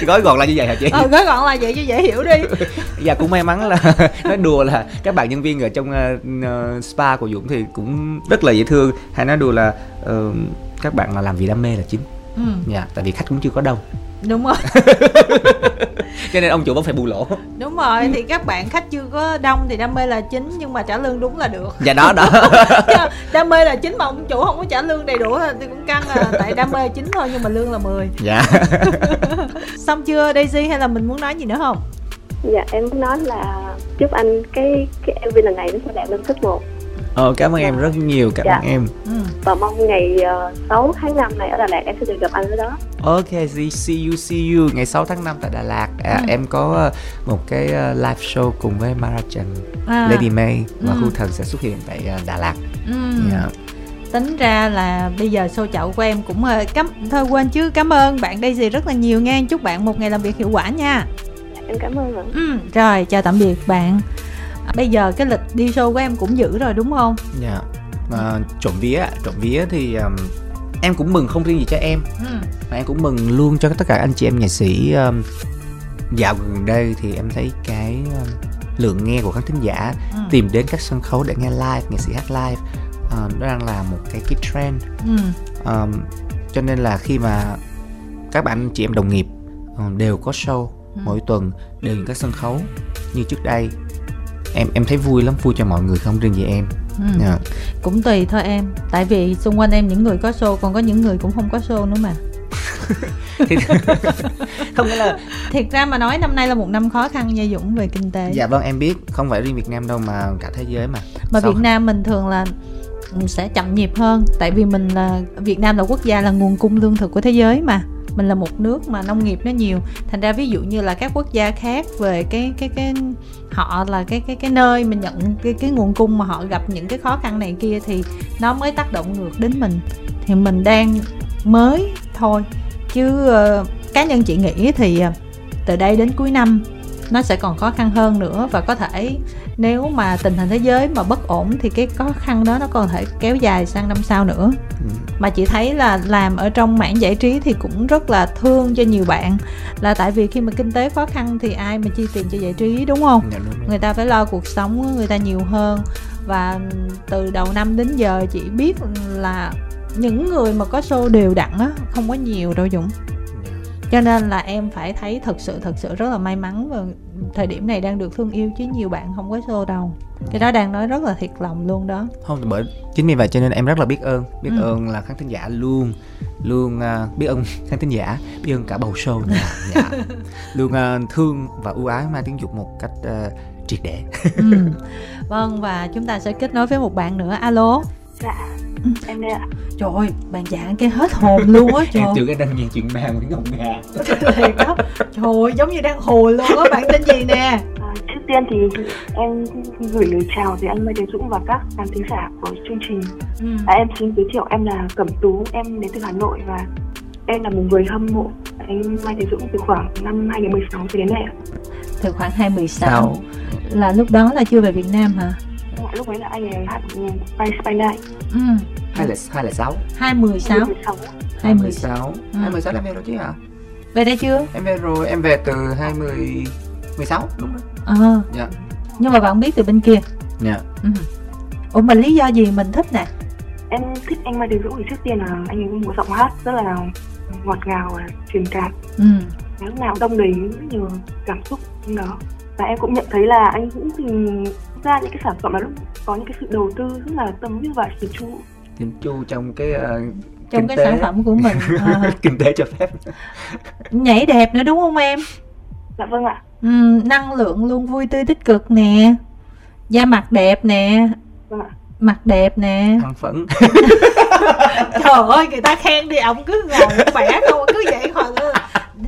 Gói gọn là như vậy hả chị? Ờ gói gọn là vậy cho dễ hiểu đi. Và cũng may mắn là nói đùa là các bạn nhân viên ở trong ờ, ờ, spa của Dũng thì cũng rất là dễ thương. Hay nói đùa là ờ, các bạn là làm vì đam mê là chính. Ừ, dạ tại vì khách cũng chưa có đông. Đúng rồi cho nên ông chủ vẫn phải bù lỗ. Đúng rồi thì các bạn khách chưa có đông thì đam mê là chính nhưng mà trả lương đúng là được. Dạ đó đó. Đam mê là chính mà ông chủ không có trả lương đầy đủ thì cũng căng à tại đam mê chính thôi nhưng mà lương là 10 dạ. Xong chưa Daisy hay là mình muốn nói gì nữa không? Dạ em muốn nói là chúc anh cái cái MV lần này nó sẽ đạt lên top 1 ờ cảm ơn em rất nhiều cảm Dạ. ơn em ừ. và mong ngày uh, 6 tháng 5 này ở Đà Lạt em sẽ được gặp anh ở đó Ok, see you, see you Ngày 6 tháng 5 tại Đà Lạt à, Ừ. Em có ờ, một cái ờ, live show cùng với Mara Trần à, Lady May và Ừ. Hưu Thần sẽ xuất hiện tại ờ, Đà Lạt ừ. Dạ. tính ra là bây giờ show chậu của em cũng cám thôi quên chứ cảm ơn bạn Daisy rất là nhiều nha chúc bạn một ngày làm việc hiệu quả nha em cảm ơn ạ ừ. rồi chào tạm biệt bạn bây giờ cái lịch đi show của em cũng giữ rồi đúng không Dạ Mà trộm vía, trộm vía thì ờm, Em cũng mừng không riêng gì cho em ừ. Mà em cũng mừng luôn cho tất cả anh chị em nghệ sĩ ờm, Dạo gần đây thì em thấy cái ờm, lượng nghe của khán thính giả Ừ. tìm đến các sân khấu để nghe live, nghệ sĩ hát live ờ, Nó đang là một cái cái trend Ừ. Um, cho nên là khi mà các bạn chị em đồng nghiệp ờ, đều có show Ừ. mỗi tuần đều những các sân khấu như trước đây em em thấy vui lắm vui cho mọi người không riêng gì em. Ừ. Dạ. cũng tùy thôi em. Tại vì xung quanh em những người có show còn có những người cũng không có show nữa mà. Thì- không nghĩa là thiệt ra mà nói năm nay là một năm khó khăn nha Dũng về kinh tế. Dạ vâng em biết. Không phải riêng Việt Nam đâu mà cả thế giới mà. Mà Sao- Việt Nam mình thường là ừ, sẽ chậm nhịp hơn. Tại vì mình là Việt Nam là quốc gia là nguồn cung lương thực của thế giới mà mình là một nước mà nông nghiệp nó nhiều. Thành ra ví dụ như là các quốc gia khác về cái cái cái họ là cái cái cái nơi mình nhận cái cái nguồn cung mà họ gặp những cái khó khăn này kia thì nó mới tác động ngược đến mình. Thì mình đang mới thôi. Chứ uh, cá nhân chị nghĩ thì ờ, từ đây đến cuối năm nó sẽ còn khó khăn hơn nữa và có thể nếu mà tình hình thế giới mà bất ổn thì cái khó khăn đó nó còn thể kéo dài sang năm sau nữa Ừ. mà chị thấy là làm ở trong mảng giải trí thì cũng rất là thương cho nhiều bạn là tại vì khi mà kinh tế khó khăn thì ai mà chi tiền cho giải trí đúng không dạ, đúng rồi. người ta phải lo cuộc sống của người ta nhiều hơn và từ đầu năm đến giờ chị biết là những người mà có show đều đặn á không có nhiều đâu Dũng. Cho nên là em phải thấy thật sự thật sự rất là may mắn và thời điểm này đang được thương yêu chứ nhiều bạn không có show đâu. Cái đó đang nói rất là thiệt lòng luôn đó. Không bởi chính vì vậy cho nên em rất là biết ơn. Biết Ừ. ơn là khán thính giả luôn. Luôn à, biết ơn khán thính giả biết ơn cả bầu show nữa. Dạ. luôn à, thương và ưu ái mang tiếng dục một cách à, triệt để. Ừ. vâng và chúng ta sẽ kết nối với một bạn nữa. Alo. Dạ, em đây ạ. trời ơi bạn dạng cái hết hồn luôn á trời em tưởng em đang nghe chuyện ma Nguyễn Ngọc Nga thiệt đó trời ơi giống như đang hồi luôn á bạn tên gì nè À, trước tiên thì em gửi lời chào tới anh Mai Tiến Dũng và các khán thính giả của chương trình. ừ. À, em xin giới thiệu em là Cẩm Tú, em đến từ Hà Nội và em là một người hâm mộ anh Mai Tiến Dũng từ khoảng năm 2016 cho đến nay ạ. từ khoảng 2016 Sao? là lúc đó là chưa về Việt Nam hả Lúc ấy là anh ấy hát Spice Spice Night ừ. hai là hai là sáu. 2016 2016. 2016 sáu. Ừ. hai mươi sáu em về rồi chứ hả? Về đây chưa? Em về rồi em về từ hai mươi mười sáu đúng rồi ờ. Dạ. Nhưng mà bạn biết từ bên kia. Dạ. Ừ. ủa mà lý do gì mình thích nè? Em thích anh Mai Tiến Dũng thì trước tiên là anh ấy có một giọng hát rất là ngọt ngào và truyền cảm. ừ. lúc nào đông đầy rất nhiều cảm xúc đó. Và em cũng nhận thấy là anh Dũng từng ra những cái sản phẩm là lúc có những cái sự đầu tư rất là tâm huyết và chỉn chu. Thiên Chu trong cái uh, trong cái sản phẩm của mình ờ, kinh tế cho phép. Nhảy đẹp nữa đúng không em? Dạ vâng ạ. Ừ, năng lượng luôn vui tươi tích cực nè. Da mặt đẹp nè. Vâng ạ. Mặt đẹp nè. Thăng phấn. Trời ơi người ta khen đi ông cứ ngồi vẽ không cứ vậy hồi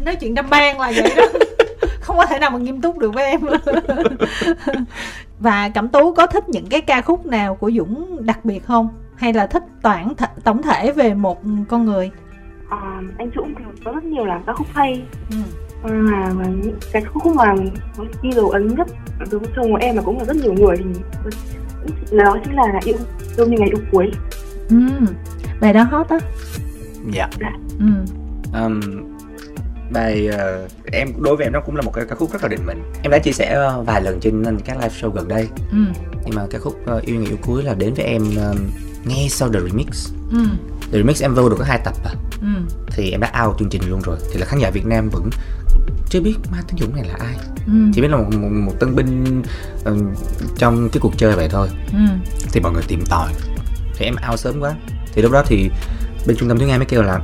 nói chuyện đâm ban là vậy đó không có thể nào mà nghiêm túc được với em. Và cẩm tú có thích những cái ca khúc nào của dũng đặc biệt không? Hay là thích toàn th- tổng thể về một con người? À, anh Dũng thì có rất nhiều là các khúc hay. Ừ. mà, mà những cái khúc mà có ghi dấu ấn nhất đối với chồng của em mà cũng là rất nhiều người thì đó chính là yêu yêu như ngày yêu cuối. Ừ. bài đó hot á. Dạ. Ừ. um, bài ờ, em đối với em nó cũng là một cái ca khúc rất là định mệnh em đã chia sẻ ờ, vài lần trên các live show gần đây Ừ. nhưng mà ca khúc ờ, yêu người yêu cuối là đến với em ờ, ngay sau the remix Ừ. the remix em vô được có hai tập à Ừ. thì em đã out chương trình luôn rồi thì là khán giả Việt Nam vẫn chưa biết Mai Tiến Dũng này là ai ừ. chỉ biết là một, một, một tân binh uh, trong cái cuộc chơi vậy thôi ừ. thì mọi người tìm tòi thì em out sớm quá thì lúc đó thì bên trung tâm tiếng Anh mới kêu là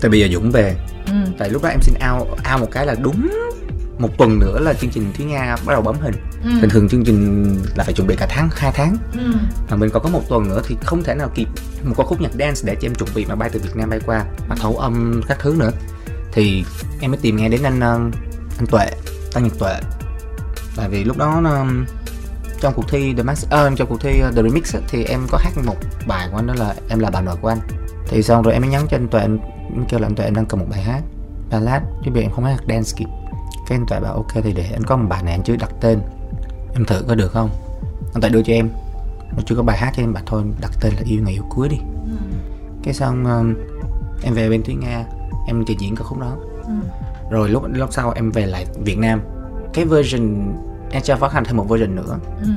tại bây giờ Dũng về ừ. tại lúc đó em xin out out một cái là đúng một tuần nữa là chương trình Thúy Nga bắt đầu bấm hình Ừ. thường thường chương trình là phải chuẩn bị cả tháng hai tháng Ừ. mà mình còn có một tuần nữa thì không thể nào kịp một ca khúc nhạc dance để cho em chuẩn bị mà bay từ Việt Nam bay qua mà thấu âm các thứ nữa thì em mới tìm nghe đến anh ờ, anh Tuệ Tăng Nhật Tuệ tại vì lúc đó trong cuộc thi The Max ờ, trong cuộc thi ờ, The Remix thì em có hát một bài của anh đó là em là bà nội của anh thì xong rồi em mới nhắn cho anh Tuệ anh, anh kêu là anh Tuệ em đang cần một bài hát ballad chứ bây em không hát dance kịp cái anh Tuệ bảo ok thì để anh có một bài này anh chưa đặt tên. Em thử có được không? Anh Tuệ đưa cho em. Nó chưa có bài hát cho em bảo thôi đặt tên là yêu ngày yêu cuối đi. Ừ. cái xong um, em về bên Thúy Nga em trình diễn ca khúc đó. Ừ. rồi lúc lúc sau em về lại Việt Nam. Cái version em cho phát hành thêm một version nữa. Ừ.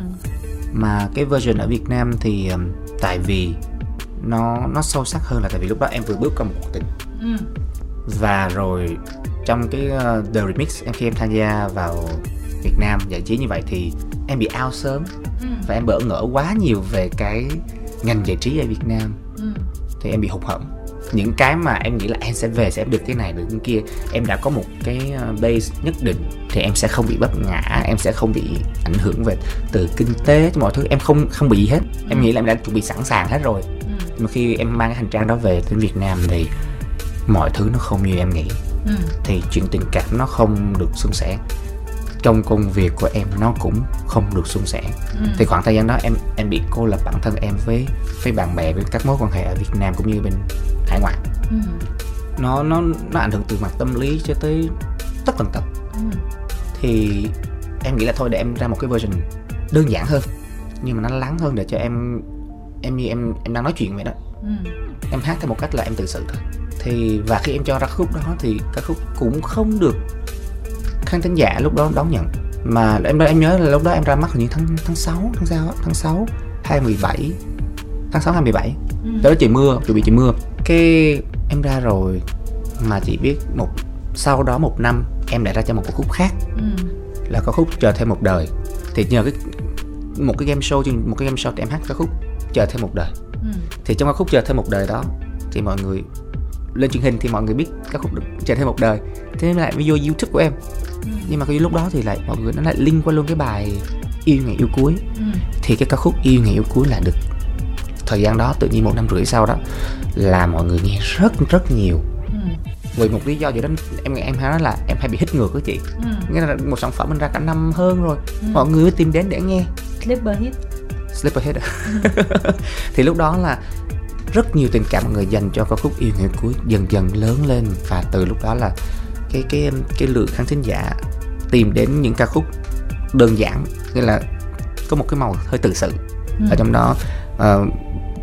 mà cái version ở Việt Nam thì um, tại vì nó nó sâu sắc hơn là tại vì lúc đó em vừa bước qua một cuộc tình Ừ. và rồi trong cái uh, The Remix em khi em tham gia vào Việt Nam giải trí như vậy thì em bị out sớm Ừ. và em bỡ ngỡ quá nhiều về cái ngành giải trí ở Việt Nam Ừ. thì em bị hụt hẫng những cái mà em nghĩ là em sẽ về sẽ được cái này được cái kia em đã có một cái uh, base nhất định thì em sẽ không bị vấp ngã em sẽ không bị ảnh hưởng về từ kinh tế mọi thứ em không không bị gì hết em nghĩ là em đã chuẩn bị sẵn sàng hết rồi Ừ. mà khi em mang cái hành trang đó về đến Việt Nam thì mọi thứ nó không như em nghĩ Ừ. thì chuyện tình cảm nó không được suôn sẻ trong công việc của em nó cũng không được suôn sẻ Ừ. thì khoảng thời gian đó em em bị cô lập bản thân em với với bạn bè với các mối quan hệ ở Việt Nam cũng như bên hải ngoại Ừ. nó nó nó ảnh hưởng từ mặt tâm lý cho tới tất tần tật Ừ. thì em nghĩ là thôi để em ra một cái version đơn giản hơn nhưng mà nó lắng hơn để cho em em như em em đang nói chuyện vậy đó. Ừ. em hát theo một cách là em tự sự thôi. Thì và khi em cho ra khúc đó thì ca khúc cũng không được khán thính giả lúc đó đón nhận. Mà em em nhớ là lúc đó em ra mắt hình như tháng tháng 6 tháng sao tháng 6 2017 tháng 6 2017 Ừ. đó là trời mưa chuẩn bị trời mưa. Cái em ra rồi mà chỉ biết một sau đó một năm em lại ra cho một ca khúc khác. Ừ. là ca khúc chờ thêm một đời. Thì nhờ cái một cái game show một cái game show thì em hát ca khúc chờ thêm một đời Ừ. thì trong ca khúc chờ thêm một đời đó thì mọi người lên truyền hình thì mọi người biết ca khúc được chờ thêm một đời thế nên lại vô youtube của em nhưng mà cái lúc đó thì lại mọi người nó lại link qua luôn cái bài yêu ngày yêu cuối Ừ. thì cái ca khúc yêu ngày yêu cuối là được thời gian đó tự nhiên một năm rưỡi sau đó là mọi người nghe rất rất nhiều Ừ. vì một lý do gì đó em em hay nói là em hay bị hít ngược đó chị Ừ. nghĩa là một sản phẩm mình ra cả năm hơn rồi Ừ. mọi người tìm đến để nghe Sleeper hit. Slipper Head thì lúc đó là rất nhiều tình cảm mọi người dành cho ca khúc yêu ngày cuối dần dần lớn lên và từ lúc đó là cái cái cái lượng khán thính giả tìm đến những ca khúc đơn giản nghĩa là có một cái màu hơi tự sự Ừ. ở trong đó ờ,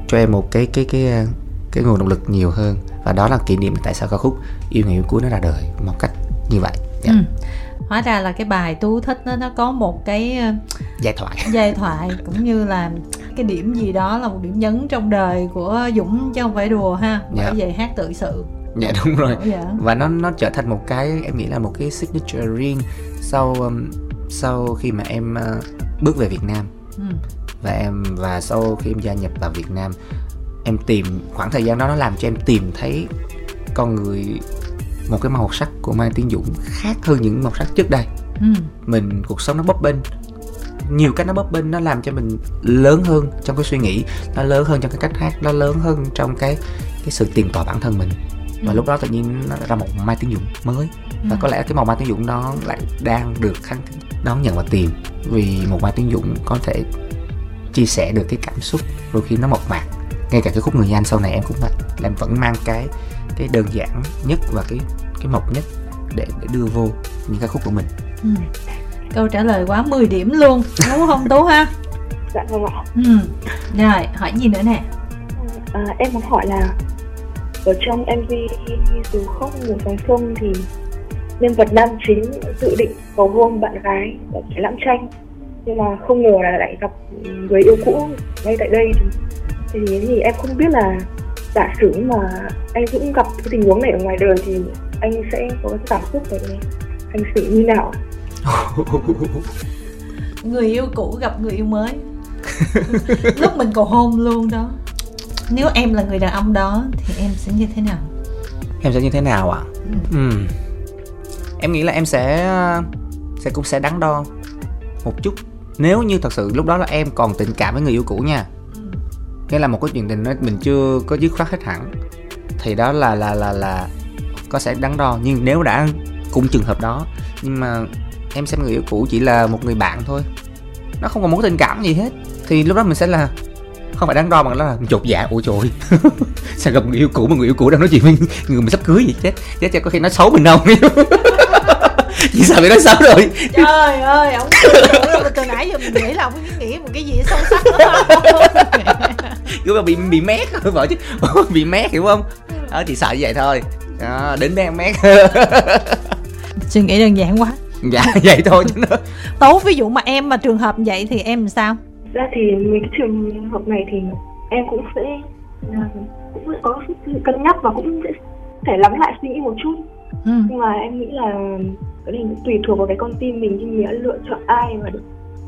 cho em một cái cái cái cái nguồn động lực nhiều hơn và đó là kỷ niệm tại sao ca khúc yêu ngày yêu cuối nó ra đời một cách như vậy dạ. Ừ. Hóa ra là cái bài tú thích nó nó có một cái ờ, giai thoại giai thoại cũng như là cái điểm gì đó là một điểm nhấn trong đời của Dũng chứ không phải đùa ha. Bởi Dạ. vậy hát tự sự. dạ đúng rồi Dạ. và nó nó trở thành một cái em nghĩ là một cái signature riêng sau um, sau khi mà em uh, bước về Việt Nam Ừ. và em và sau khi em gia nhập vào Việt Nam em tìm khoảng thời gian đó nó làm cho em tìm thấy con người một cái màu sắc của Mai Tiến Dũng khác hơn những màu sắc trước đây Ừ. mình cuộc sống nó bấp bênh nhiều cách nó bấp bênh nó làm cho mình lớn hơn trong cái suy nghĩ nó lớn hơn trong cái cách hát nó lớn hơn trong cái cái sự tìm tòi bản thân mình và Ừ. lúc đó tự nhiên nó ra một mai tiếng dụng mới và Ừ. có lẽ cái màu mai tiếng dụng đó lại đang được khán thính đón nhận và tìm vì một mai tiếng dụng có thể chia sẻ được cái cảm xúc đôi khi nó mộc mạc ngay cả cái khúc người anh sau này em cũng vậy em vẫn mang cái cái đơn giản nhất và cái cái mộc nhất để, để đưa vô những cái khúc của mình Ừ. Câu trả lời quá 10 điểm luôn Đúng không Tú ha? dạ vâng ạ Ừ. Rồi, hỏi gì nữa nè? à, em muốn hỏi là ở trong MV dù khóc mùa sáng xuân thì nhân vật nam chính dự định cầu hôn bạn gái ở cái lãm tranh nhưng mà không ngờ là lại gặp người yêu cũ ngay tại đây thì thì, thì em không biết là giả sử mà anh Dũng gặp cái tình huống này ở ngoài đời thì anh sẽ có cái cảm xúc về hành xử như nào? Người yêu cũ gặp người yêu mới. Lúc mình cầu hôn luôn đó. Nếu em là người đàn ông đó thì em sẽ như thế nào? Em sẽ như thế nào ạ? À? ừ. em nghĩ là em sẽ sẽ cũng sẽ đắn đo một chút. Nếu như thật sự lúc đó là em còn tình cảm với người yêu cũ nha nghĩa là một cái chuyện tình nó mình chưa có dứt khoát hết hẳn. Thì đó là là là là có sẽ đắn đo. Nhưng nếu đã cùng trường hợp đó nhưng mà em xem người yêu cũ chỉ là một người bạn thôi nó không còn mối tình cảm gì hết. Thì lúc đó mình sẽ là không phải đắn đo bằng đó là chột dạ ủa trời sao gặp người yêu cũ mà người yêu cũ đang nói chuyện với người mình sắp cưới gì chết chết cho có khi nói xấu mình đâu. Chỉ sợ bị nói xấu rồi? Trời ơi ông từ nãy giờ mình nghĩ là ông nghĩ một cái gì sâu sắc đó cứ mà bị bị mét vợ chứ. Bị mét hiểu không? Đó chỉ sợ như vậy thôi. Đó, đến bé mét. Suy nghĩ đơn giản quá. Dạ vậy thôi chứ nó. Tố ví dụ mà em mà trường hợp vậy thì em làm sao? Ra thì mấy cái trường hợp này thì em cũng sẽ cũng sẽ có cân nhắc và cũng sẽ thể lắng lại suy nghĩ một chút. Ừ. nhưng mà em nghĩ là cái này tùy thuộc vào cái con tim mình nhưng mình lựa chọn ai và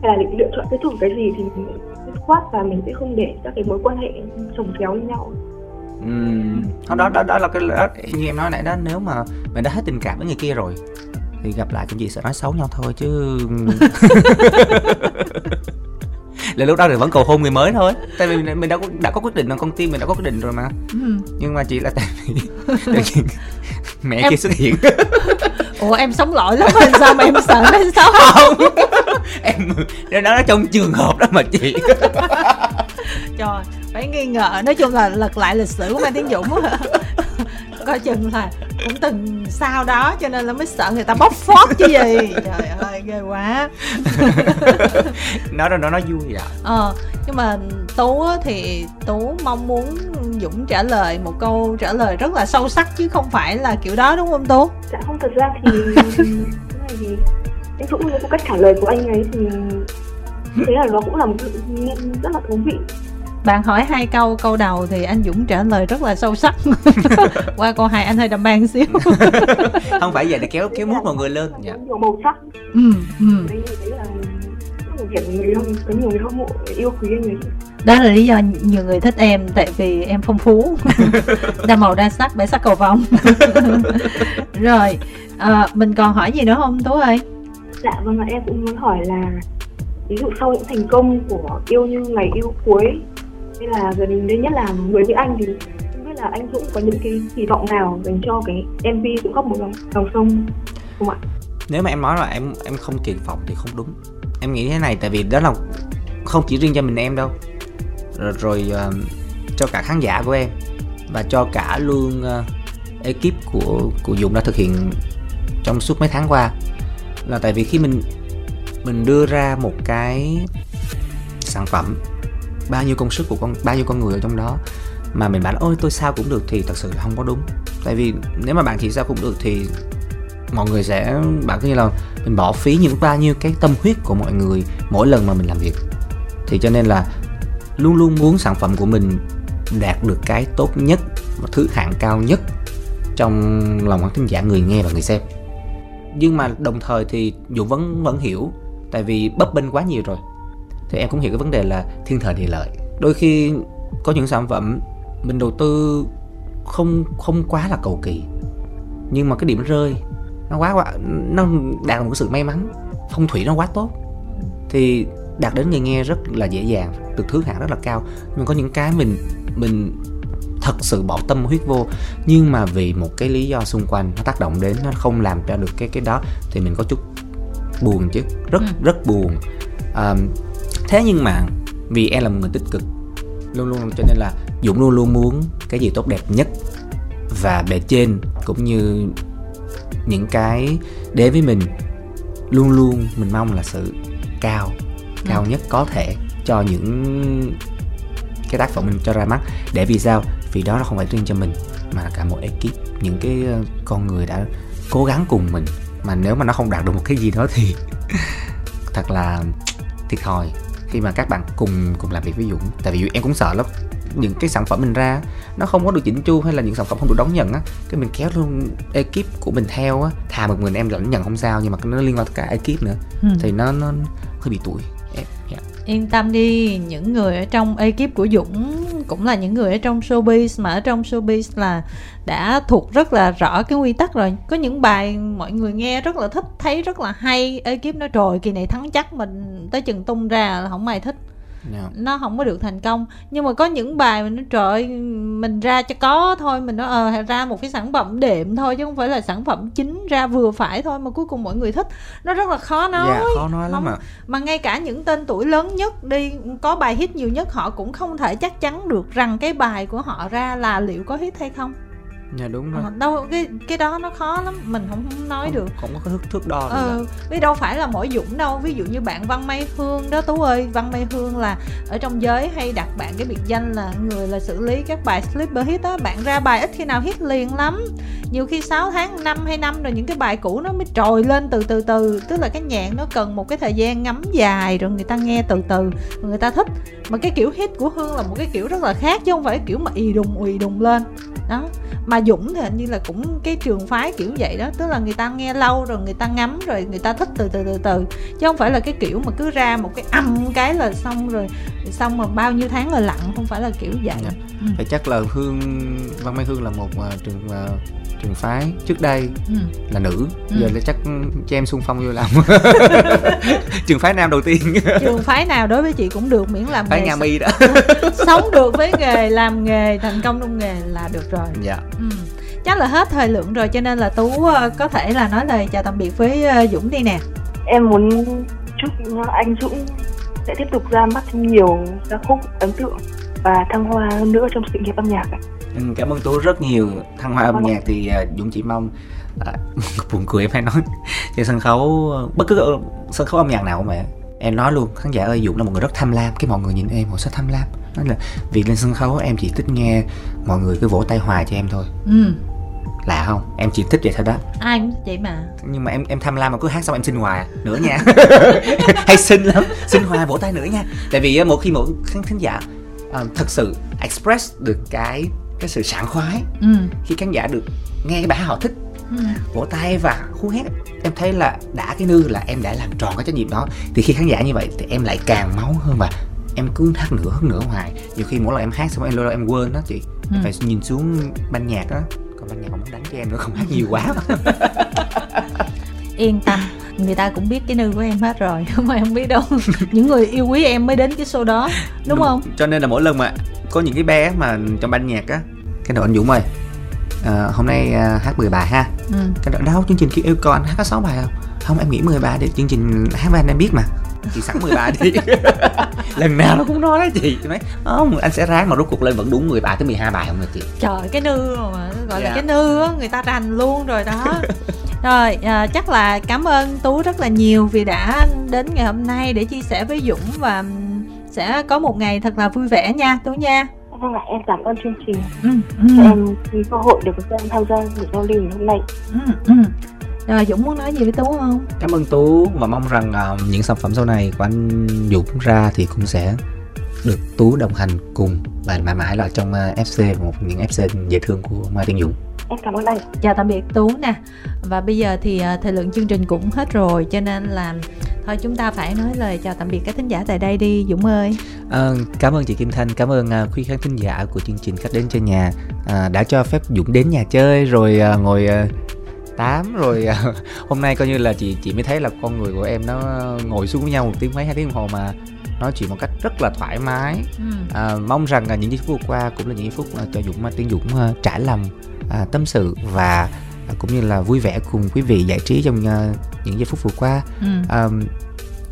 hay là định lựa chọn kết thúc cái gì thì mình dứt khoát và mình sẽ không để các cái mối quan hệ chồng chéo với nhau ừ. đó đó đó là cái đó, như em nói nãy đó nếu mà mình đã hết tình cảm với người kia rồi thì gặp lại cũng chỉ sẽ nói xấu nhau thôi chứ là lúc đó thì vẫn cầu hôn người mới thôi tại vì mình đã có đã có quyết định là con tim mình đã có quyết định rồi mà ừ. nhưng mà chỉ là tại vì mẹ em... kia xuất hiện ủa em sống lỗi lắm rồi sao? Mà em sợ nó xấu không. Em nó trong trường hợp đó mà chị. Trời phải nghi ngờ. Nói chung là lật lại lịch sử của mai tiến dũng coi chừng là cũng từng sau đó cho nên là mới sợ người ta bóc phốt chứ gì. Trời ơi ghê quá. Nói đó nó nói vui à ờ nhưng mà tú thì tú mong muốn dũng trả lời một câu trả lời rất là sâu sắc chứ không phải là kiểu đó đúng không tú? Dạ không thật ra thì cái này thì em cũng như cách trả lời của anh ấy thì thế là nó cũng là một rất là thú vị bạn hỏi hai câu câu đầu thì anh Dũng trả lời rất là sâu sắc. Qua câu hai anh hơi đầm ban xíu. Không phải vậy để kéo kéo mút mọi người lên. Dạ. nhiều màu sắc. Ừ, ừ. đấy, đấy là người có nhiều người hâm mộ yêu quý anh ấy. Đó là lý do nhiều người thích em tại vì em phong phú. Đa màu đa sắc bảy sắc cầu vồng. Rồi à, mình còn hỏi gì nữa không tú ơi? Dạ vâng ạ em cũng muốn hỏi là ví dụ sau những thành công của yêu như ngày yêu cuối nên là gần đây nhất là người như anh thì không biết là anh Dũng có những cái kỳ vọng nào dành cho cái MV cũng khóc một dòng, dòng sông không ạ? Nếu mà em nói là em em không kỳ vọng thì không đúng. Em nghĩ thế này tại vì đó là không chỉ riêng cho mình em đâu. Rồi, rồi uh, cho cả khán giả của em và cho cả luôn uh, ekip của của Dũng đã thực hiện trong suốt mấy tháng qua là tại vì khi mình mình đưa ra một cái sản phẩm bao nhiêu công sức của con, bao nhiêu con người ở trong đó mà mình bảo ôi, tôi sao cũng được thì thật sự là không có đúng. Tại vì nếu mà bạn chỉ sao cũng được thì mọi người sẽ bạn cứ như là mình bỏ phí những bao nhiêu cái tâm huyết của mọi người mỗi lần mà mình làm việc. Thì cho nên là luôn luôn muốn sản phẩm của mình đạt được cái tốt nhất và thứ hạng cao nhất trong lòng khán thính giả người nghe và người xem. Nhưng mà đồng thời thì dũng vẫn vẫn hiểu, tại vì bấp bênh quá nhiều rồi thì em cũng hiểu cái vấn đề là thiên thời địa lợi. Đôi khi có những sản phẩm mình đầu tư không không quá là cầu kỳ nhưng mà cái điểm rơi nó quá quá nó đạt được một sự may mắn phong thủy nó quá tốt thì đạt đến người nghe rất là dễ dàng được thứ hạng rất là cao. Nhưng có những cái mình mình thật sự bỏ tâm huyết vô nhưng mà vì một cái lý do xung quanh nó tác động đến nó không làm cho được cái cái đó thì mình có chút buồn chứ rất ừ. rất buồn. À, thế nhưng mà vì em là một người tích cực luôn luôn cho nên là dũng luôn luôn muốn cái gì tốt đẹp nhất và bề trên cũng như những cái đến với mình luôn luôn mình mong là sự cao cao nhất có thể cho những cái tác phẩm mình cho ra mắt. Để vì sao? Vì đó nó không phải riêng cho mình mà là cả một ekip những cái ờ, con người đã cố gắng cùng mình. Mà nếu mà nó không đạt được một cái gì đó thì thật là thiệt thòi khi mà các bạn cùng cùng làm việc với Dũng tại vì em cũng sợ lắm những cái sản phẩm mình ra nó không có được chỉnh chu hay là những sản phẩm không được đón nhận á cái mình kéo luôn ekip của mình theo á thà một mình em lãnh nhận không sao nhưng mà nó liên quan cả ekip nữa Ừ. thì nó nó hơi bị tuổi em dạ. yên tâm đi những người ở trong ekip của Dũng cũng là những người ở trong showbiz, mà ở trong showbiz là đã thuộc rất là rõ cái quy tắc rồi. Có những bài mọi người nghe rất là thích, thấy rất là hay ekip nói trời, kỳ này thắng chắc mình tới chừng tung ra là không ai thích. Dạ. nó không có được thành công. Nhưng mà có những bài mình nói trời ơi, mình ra cho có thôi mình nói ờ ra một cái sản phẩm đệm thôi chứ không phải là sản phẩm chính ra vừa phải thôi mà cuối cùng mọi người thích. Nó rất là khó nói. Dạ khó nói lắm mà mà ngay cả những tên tuổi lớn nhất đi có bài hit nhiều nhất họ cũng không thể chắc chắn được rằng cái bài của họ ra là liệu có hit hay không dạ đúng rồi. Ờ, đâu cái cái đó nó khó lắm mình không, không nói không, được. không có thước thước đo ờ vì đâu phải là mỗi dũng đâu. Ví dụ như bạn văn mai hương đó tú ơi văn mai hương là ở trong giới hay đặt bạn cái biệt danh là người là xử lý các bài sleeper hit á bạn ra bài ít khi nào hit liền lắm. Nhiều khi 6 tháng năm hay năm rồi những cái bài cũ nó mới trồi lên từ từ từ. Tức là cái nhạc nó cần một cái thời gian ngắm dài rồi người ta nghe từ từ người ta thích. Mà cái kiểu hit của hương là một cái kiểu rất là khác chứ không phải kiểu mà ì đùng ì đùng lên. Đó. Mà dũng thì hình như là cũng cái trường phái kiểu vậy đó tức là người ta nghe lâu rồi người ta ngắm rồi người ta thích từ từ từ từ chứ không phải là cái kiểu mà cứ ra một cái âm cái là xong rồi xong mà bao nhiêu tháng rồi lặng không phải là kiểu vậy Dạ. ừ. Thì chắc là Hương Văn Mai Hương là một à, trường à, trường phái trước đây Ừ. là nữ Ừ. giờ là chắc cho em xung phong vô làm trường phái nam đầu tiên trường phái nào đối với chị cũng được miễn làm phái nghề Nga Mi đó sống được với nghề làm nghề thành công trong nghề là được rồi dạ ừ. chắc là hết thời lượng rồi cho nên là tú ờ, có thể là nói lời chào tạm biệt với ờ, dũng đi nè em muốn chúc anh Dũng sẽ tiếp tục ra mắt nhiều ca khúc ấn tượng và thăng hoa hơn nữa trong sự nghiệp âm nhạc ạ. Cảm ơn tú rất nhiều. Thăng hoa âm nhạc thì à, dũng chỉ mong à, buồn cười em hay nói. Trên sân khấu bất cứ sân khấu âm nhạc nào mà em nói luôn khán giả ơi dũng là một người rất tham lam. Cái mọi người nhìn em họ sẽ tham lam. Nói là vì lên sân khấu em chỉ thích nghe mọi người cứ vỗ tay hoài cho em thôi. Ừ. lạ không? Em chỉ thích vậy thôi đó. Ai cũng vậy mà. Nhưng mà em em tham lam mà cứ hát xong em xin hoài à. nữa nha. Hay xin lắm. Xin hoài vỗ tay nữa nha. Tại vì á, mỗi khi mỗi khán thính giả à, thật sự express được cái cái sự sảng khoái ừ. khi khán giả được nghe cái bài hát họ thích. Ừ. vỗ tay và hú hét. Em thấy là đã cái nư là em đã làm tròn cái trách nhiệm đó. Thì khi khán giả như vậy thì em lại càng máu hơn và em cứ hát nữa hát nữa hoài. Nhiều khi mỗi lần em hát xong em lâu lâu em quên đó chị. Ừ. em phải nhìn xuống ban nhạc đó. Còn ban nhạc không đánh cho em nữa không hát nhiều quá. Yên tâm người ta cũng biết cái nư của em hết rồi mà em không biết đâu. Những người yêu quý em mới đến cái show đó đúng không? Cho nên là mỗi lần mà có những cái bé mà trong ban nhạc á cái đầu anh Dũng ơi à, hôm nay à, hát 10 bài ha. Ừ. cái đó đâu chương trình kia yêu cầu anh hát có 6 bài không? Không em nghĩ 10 bài để chương trình hát với anh em biết mà. Chị sẵn 10 bài đi. Lần nào nó cũng nói đó chị. Chị nói không anh sẽ ráng mà rốt cuộc lên vẫn đúng 10 bài tới 12 bài không được chị? Trời cái nư mà gọi là Dạ. cái nư á người ta rành luôn rồi đó rồi à, chắc là cảm ơn tú rất là nhiều vì đã đến ngày hôm nay để chia sẻ với dũng và sẽ có một ngày thật là vui vẻ nha tú nha. Vâng ạ, em cảm ơn chương trình. Ừ, ừ, em cái cơ hội được em tham gia buổi giao lưu ngày hôm nay. ừ, ừ. rồi dũng muốn nói gì với tú không? Cảm ơn tú và mong rằng à, những sản phẩm sau này của anh Dũng ra thì cũng sẽ được tú đồng hành cùng và mãi mãi là trong à, FC một những FC dễ thương của Mai Tiên Dũng Em cảm ơn anh. chào tạm biệt tú nè. Và bây giờ thì à, thời lượng chương trình cũng hết rồi cho nên là thôi chúng ta phải nói lời chào tạm biệt các thính giả tại đây đi dũng ơi. Ờ, cảm ơn chị Kim Thanh, cảm ơn uh, quý khán thính giả của chương trình Khách đến chơi nhà. À, đã cho phép Dũng đến nhà chơi rồi à, ngồi à, tám rồi à, hôm nay coi như là chị chị mới thấy là con người của em nó ngồi xuống với nhau một tiếng mấy hai tiếng đồng hồ mà nói chuyện một cách rất là thoải mái. Ừ. à, mong rằng là những giây phút vừa qua cũng là những giây phút à, cho Dũng Tiến Dũng à, trải lòng à, tâm sự và à, cũng như là vui vẻ cùng quý vị giải trí trong à, những giây phút vừa qua. Ừ. à,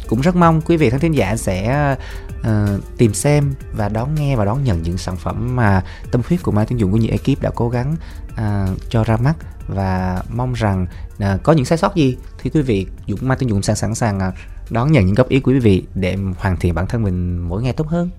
cũng rất mong quý vị khán thính giả sẽ ờ, tìm xem và đón nghe và đón nhận những sản phẩm mà tâm huyết của Mai Tiến Dũng của những ekip đã cố gắng à, cho ra mắt. Và mong rằng à, có những sai sót gì thì quý vị Dũng Mai Tiến Dũng sẵn sẵn sàng à, đón nhận những góp ý của quý vị để hoàn thiện bản thân mình mỗi ngày tốt hơn